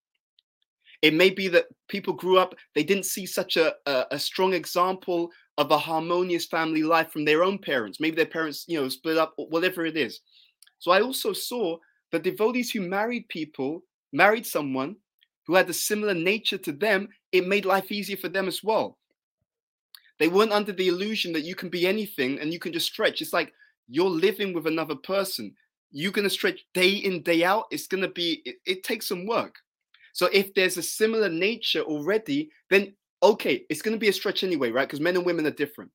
It may be that people grew up, they didn't see such a, a, a, strong example of a harmonious family life from their own parents. Maybe their parents, you know, split up, whatever it is. So I also saw that devotees who married people, married someone who had a similar nature to them, it made life easier for them as well. They weren't under the illusion that you can be anything and you can just stretch. It's like you're living with another person. You're going to stretch day in day out. It's going to be it, it, takes some work. So if there's a similar nature already then okay it's going to be a stretch anyway right? Because men and women are different.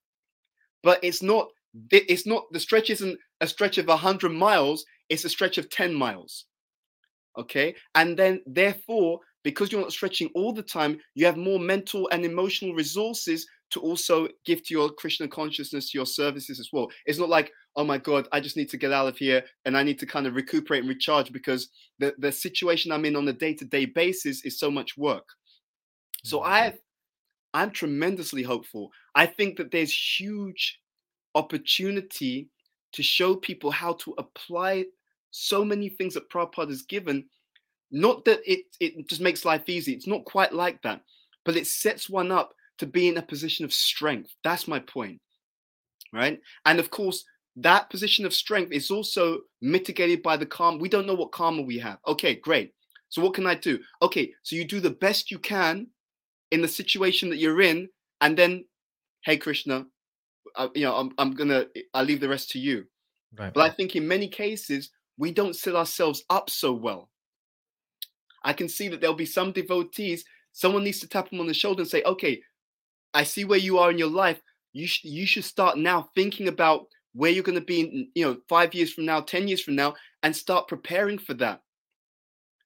But it's not it's not the stretch isn't a stretch of 100 miles. It's a stretch of 10 miles. Okay? And then therefore because you're not stretching all the time you have more mental and emotional resources to also give to your krishna consciousness to your services as well it's not like oh my god i just need to get out of here and i need to kind of recuperate and recharge because the, the situation i'm in on a day-to-day basis is so much work so mm-hmm. i i'm tremendously hopeful i think that there's huge opportunity to show people how to apply so many things that Prabhupada has given. Not that it, it just makes life easy. It's not quite like that, but it sets one up to be in a position of strength. That's my point. Right. And of course, that position of strength is also mitigated by the karma. We don't know what karma we have. Okay, great. So what can I do? Okay, so you do the best you can in the situation that you're in, and then, hey Krishna, I, you know, I'm, I'm gonna, I leave the rest to you. Right. But I think in many cases we don't set ourselves up so well. I can see that there'll be some devotees. Someone needs to tap them on the shoulder and say, "Okay, I see where you are in your life. You sh- you should start now thinking about where you're going to be in, you know, five years from now, 10 years from now, and start preparing for that.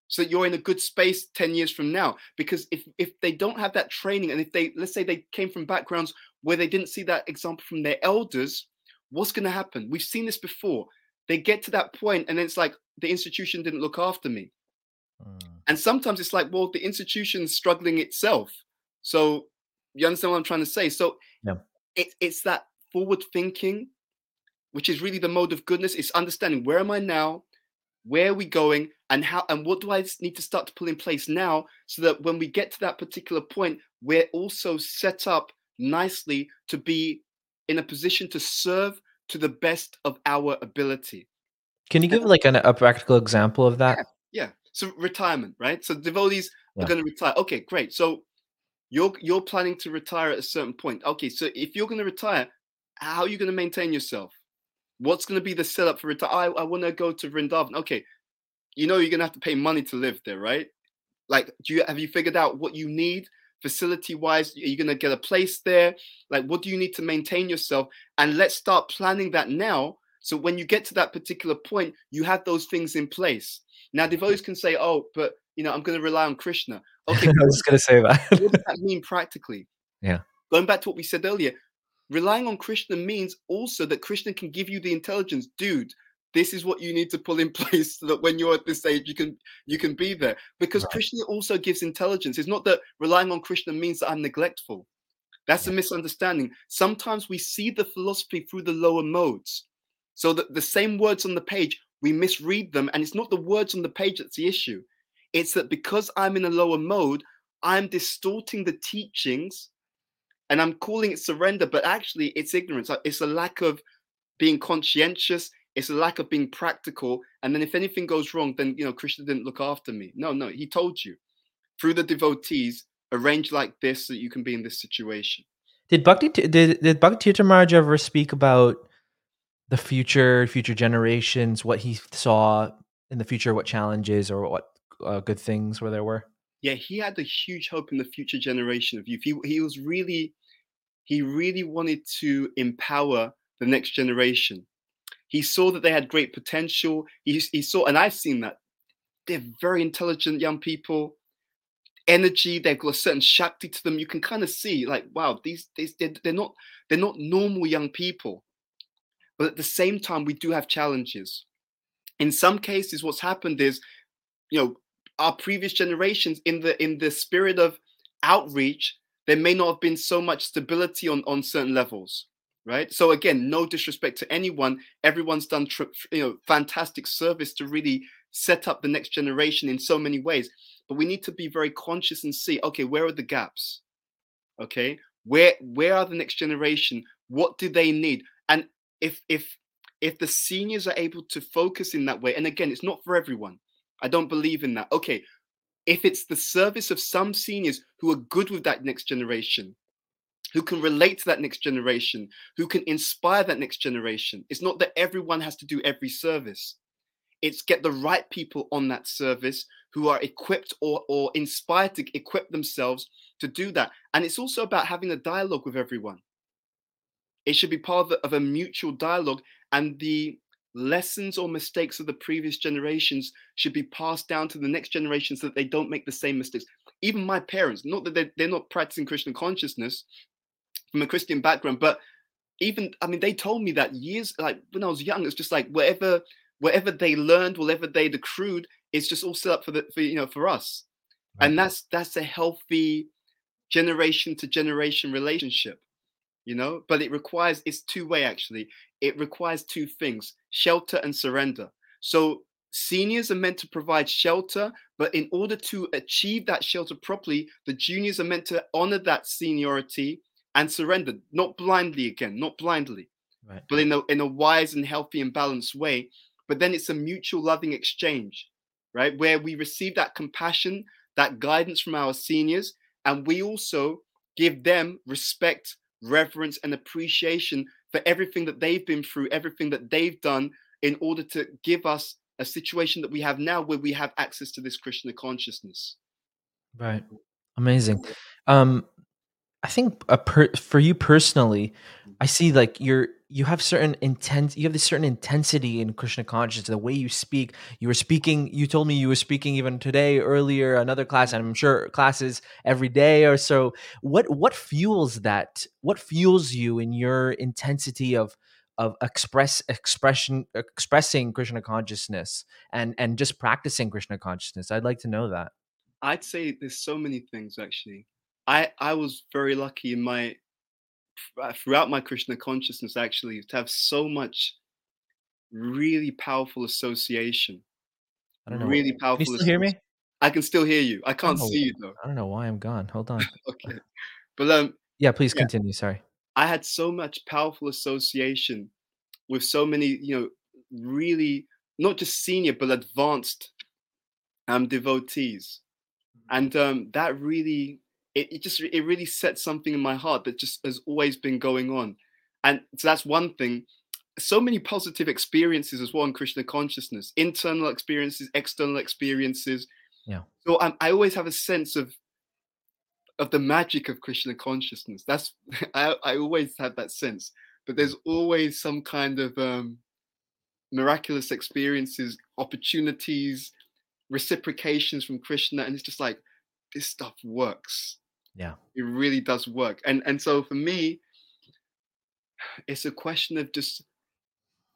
So that you're in a good space 10 years from now. Because if if they don't have that training, and if they let's say they came from backgrounds where they didn't see that example from their elders, what's going to happen? We've seen this before. They get to that point, and it's like the institution didn't look after me. Mm. And sometimes it's like, well, the institution's struggling itself. So you understand what I'm trying to say? So yeah. it, it's that forward thinking which is really the mode of goodness, is understanding where am I now, where are we going, and how and what do I need to start to pull in place now so that when we get to that particular point, we're also set up nicely to be in a position to serve to the best of our ability. Can you give like an, a practical example of that? Yeah, yeah. So retirement, right? So devotees yeah. are going to retire. Okay, great. So you're you're planning to retire at a certain point. Okay, so if you're going to retire, how are you going to maintain yourself? What's going to be the setup for retire? I, I want to go to Vrindavan. Okay, you know you're going to have to pay money to live there, right? Like, do you have you figured out what you need facility wise? Are you going to get a place there? Like, what do you need to maintain yourself? And let's start planning that now. So when you get to that particular point, you have those things in place. Now, devotees can say, "Oh, but you know, I'm going to rely on Krishna." Okay, [laughs] I was going to say that. what does that mean practically? Yeah. Going back to what we said earlier, relying on Krishna means also that Krishna can give you the intelligence, dude. This is what you need to pull in [laughs] place so that when you're at this age, you can you can be there. Because right. Krishna also gives intelligence. It's not that relying on Krishna means that I'm neglectful. That's a misunderstanding. Sometimes we see the philosophy through the lower modes. So that the same words on the page, we misread them, and it's not the words on the page that's the issue. It's that because I'm in a lower mode, I'm distorting the teachings and I'm calling it surrender, but actually it's ignorance. It's a lack of being conscientious. it's a lack of being practical. And then if anything goes wrong, then you know Krishna didn't look after me. No, no, he told you through the devotees, arrange like this so that you can be in this situation. Did Bhakti did did Bhakti Maharaj ever speak about the future, future generations, what he saw in the future, what challenges or what uh, good things where there were? Yeah, he had a huge hope in the future generation of youth. He he was really he really wanted to empower the next generation. He saw that they had great potential. He, he saw, and I've seen that they're very intelligent young people, energy. They've got a certain shakti to them. You can kind of see, like, wow, these, these they're, they're not they're not normal young people. But at the same time, we do have challenges. In some cases, what's happened is, you know, our previous generations, in the in the spirit of outreach, there may not have been so much stability on, on certain levels right? So again no disrespect to anyone. Everyone's done you know fantastic service to really set up the next generation in so many ways. But we need to be very conscious and see okay where are the gaps? Okay? Where where are the next generation? What do they need? And if if if the seniors are able to focus in that way and again it's not for everyone i don't believe in that okay if it's the service of some seniors who are good with that next generation, who can relate to that next generation, who can inspire that next generation, it's not that everyone has to do every service. It's get the right people on that service who are equipped or, or inspired to equip themselves to do that. And it's also about having a dialogue with everyone. It should be part of, the, of a mutual dialogue, and the lessons or mistakes of the previous generations should be passed down to the next generation so that they don't make the same mistakes. Even my parents, not that they're, they're not practicing Krishna consciousness from a Christian background, but even I mean, they told me that years like when I was young, it's just like whatever whatever they learned, whatever they accrued, it's just all set up for the for you know for us. Right. And that's that's a healthy generation to generation relationship you know? But it requires it's two way actually. It requires two things shelter and surrender. So seniors are meant to provide shelter but in order to achieve that shelter properly the juniors are meant to honor that seniority and surrender not blindly again not blindly right. but in a, in a wise and healthy and balanced way. But then it's a mutual loving exchange right? Where we receive that compassion that guidance from our seniors and we also give them respect reverence and appreciation for everything that they've been through, everything that they've done in order to give us a situation that we have now where we have access to this Krishna consciousness. Right. Amazing. Um, I think per- for you personally, I see like you're you have certain intent you have this certain intensity in krishna consciousness the way you speak. You were speaking you told me you were speaking even today earlier another class and i'm sure classes every day or so. What what fuels that? What fuels you in your intensity of of express expression expressing krishna consciousness and and just practicing krishna consciousness? I'd like to know that. I'd say there's so many things actually. I i was very lucky in my throughout my Krishna consciousness, actually, to have so much really powerful association. I don't know. Really powerful. Can you still hear me? I can still hear you. I can't I see you though. I don't know why I'm gone. Hold on. [laughs] okay, but um, yeah, please yeah. continue. Sorry. I had so much powerful association with so many, you know, really not just senior but advanced um devotees, mm-hmm. and um, that really it, it just it really set something in my heart that just has always been going on. And so that's one thing. So many positive experiences as well in krishna consciousness internal experiences external experiences. Yeah. So um, i always have a sense of of the magic of krishna consciousness. That's [laughs] I, I always have that sense. But there's always some kind of um miraculous experiences opportunities reciprocations from krishna and it's just like this stuff works yeah. It really does work. And and so for me, it's a question of just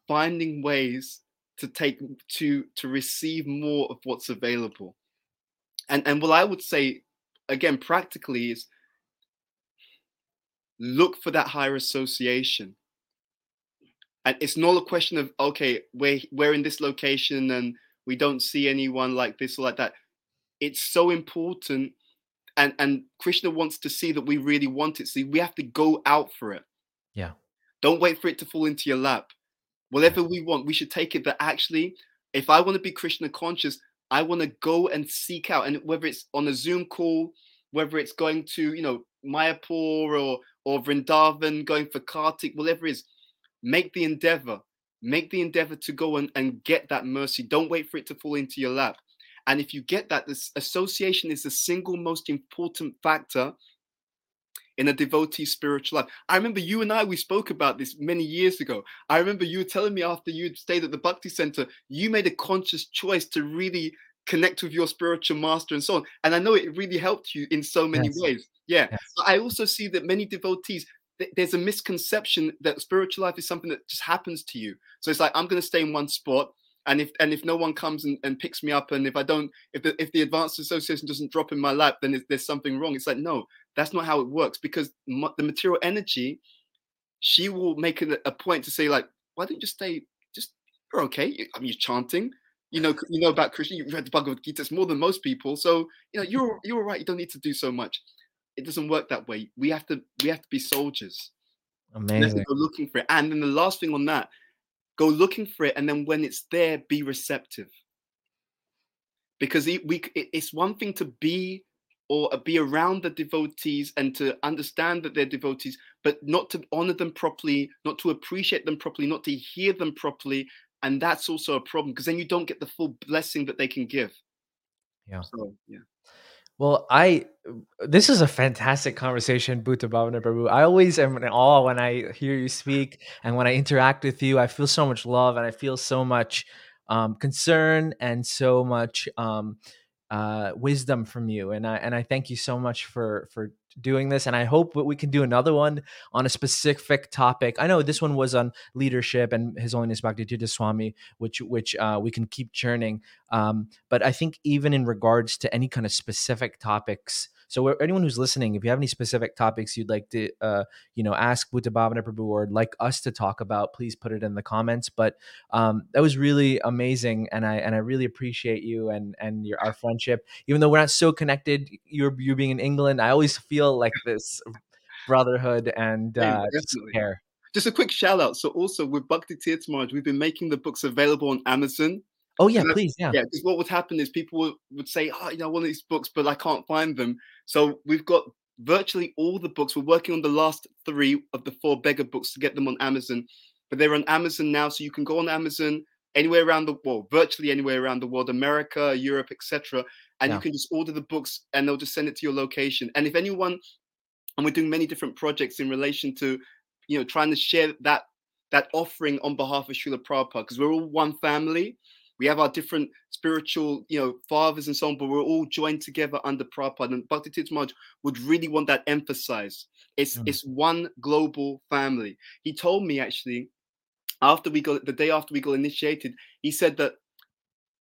finding ways to take to to receive more of what's available. And and what I would say again practically is look for that higher association. And it's not a question of okay, we're we're in this location and we don't see anyone like this or like that. It's so important and and krishna wants to see that we really want it see we have to go out for it yeah don't wait for it to fall into your lap whatever we want, we should take it. But actually, if I want to be Krishna conscious, I want to go and seek out, and whether it's on a Zoom call, whether it's going to, you know, Mayapur or or Vrindavan, going for Kartik, whatever it is, make the endeavor. Make the endeavor to go and, and get that mercy. Don't wait for it to fall into your lap. And if you get that, this association is the single most important factor in a devotee spiritual life. I remember you and I, we spoke about this many years ago. I remember you were telling me after you stayed at the Bhakti Center, you made a conscious choice to really connect with your spiritual master and so on. And I know it really helped you in so many yes. ways. Yeah. Yes. I also see that many devotees, there's a misconception that spiritual life is something that just happens to you. So it's like, I'm going to stay in one spot and if and if no one comes and, and picks me up and if i don't if the if the advanced association doesn't drop in my lap then there's something wrong. It's like no that's not how it works because the material energy she will make it a point to say like why don't you just stay just you're okay i mean you're chanting you know you know about krishna you've read the bhagavad gita it's more than most people so you know you're you're all right you don't need to do so much. It doesn't work that way. We have to we have to be soldiers. Amazing. looking for. It and then the last thing on that go looking for it and then when it's there be receptive. Because we it's one thing to be or uh, be around the devotees and to understand that they're devotees but not to honor them properly not to appreciate them properly not to hear them properly and that's also a problem because then you don't get the full blessing that they can give. Yeah. So yeah well, I this is a fantastic conversation, Bhuta Bhavana Prabhu. I always am in awe when I hear you speak and when I interact with you. I feel so much love and I feel so much um, concern and so much um, uh, wisdom from you. And I and I thank you so much for for doing this. And I hope that we can do another one on a specific topic. I know this one was on leadership and His Holiness Bhakti Swami, which which uh, we can keep churning. Um, but I think even in regards to any kind of specific topics so anyone who's listening, if you have any specific topics you'd like to, uh, you know, ask Bhuta Bhavana Prabhu or like us to talk about, please put it in the comments. But um, that was really amazing, and I and I really appreciate you and and your our friendship. Even though we're not so connected, you're you being in England, I always feel like this brotherhood and uh, care. Just a quick shout out. So also with Bhakti Tirtha we've been making the books available on Amazon. Oh yeah, please, yeah. Yeah, because what would happen is people would, would say, "Oh, you know, one of these books, but I can't find them." So we've got virtually all the books. We're working on the last three of the four beggar books to get them on Amazon, but they're on Amazon now, so you can go on Amazon anywhere around the world, virtually anywhere around the world, America, Europe, etc. And yeah. you can just order the books, and they'll just send it to your location. And if anyone, and we're doing many different projects in relation to, you know, trying to share that that offering on behalf of Srila Prabhupada, because we're all one family we have our different spiritual, you know, fathers and so on, but we're all joined together under Prabhupada. And Bhakti Tirtha would really want that emphasized. It's mm. it's one global family. He told me actually, after we got the day after we got initiated, he said that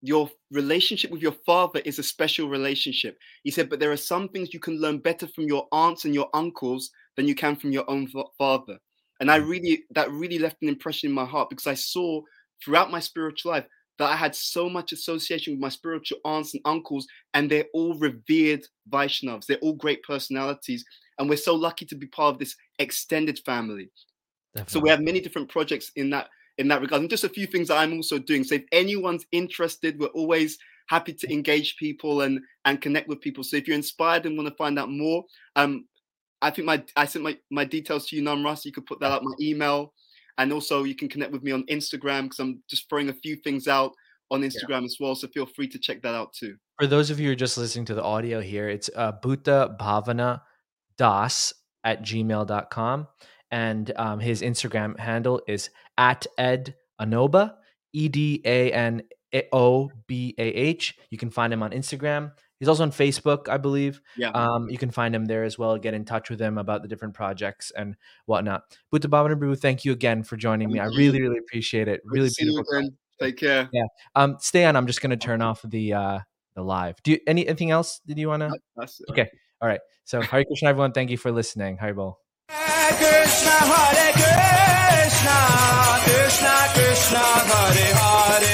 your relationship with your father is a special relationship. He said, but there are some things you can learn better from your aunts and your uncles than you can from your own father. And I mm. really, that really left an impression in my heart because I saw throughout my spiritual life that I had so much association with my spiritual aunts and uncles, and they're all revered Vaishnavas. They're all great personalities, and we're so lucky to be part of this extended family. Definitely. So we have many different projects in that in that regard, and just a few things that I'm also doing. So if anyone's interested, we're always happy to engage people and and connect with people. So if you're inspired and want to find out more, um, I think my I sent my, my details to you, Namarasa. You could put that up my email. And also, you can connect with me on Instagram because I'm just throwing a few things out on Instagram yeah. as well. So feel free to check that out too. For those of you who are just listening to the audio here, it's uh, Bhuta Bhavana Das at gmail.com. And um, his Instagram handle is at Ed Anoba, E D A N O B A H. You can find him on Instagram. He's also on Facebook, I believe. Yeah. Um, you can find him there as well. Get in touch with him about the different projects and whatnot. Bhuta Bhavanabhu, thank you again for joining thank me. You. I really, really appreciate it. Good really beautiful. You, Take care. Yeah. Um, stay on. I'm just going to turn off the uh, the live. Do you, anything else? Did you want to? Okay. All right. So Hare Krishna, everyone. Thank you for listening. Haribol. Hare Krishna, Hare Krishna, Krishna Krishna, Hare Hare.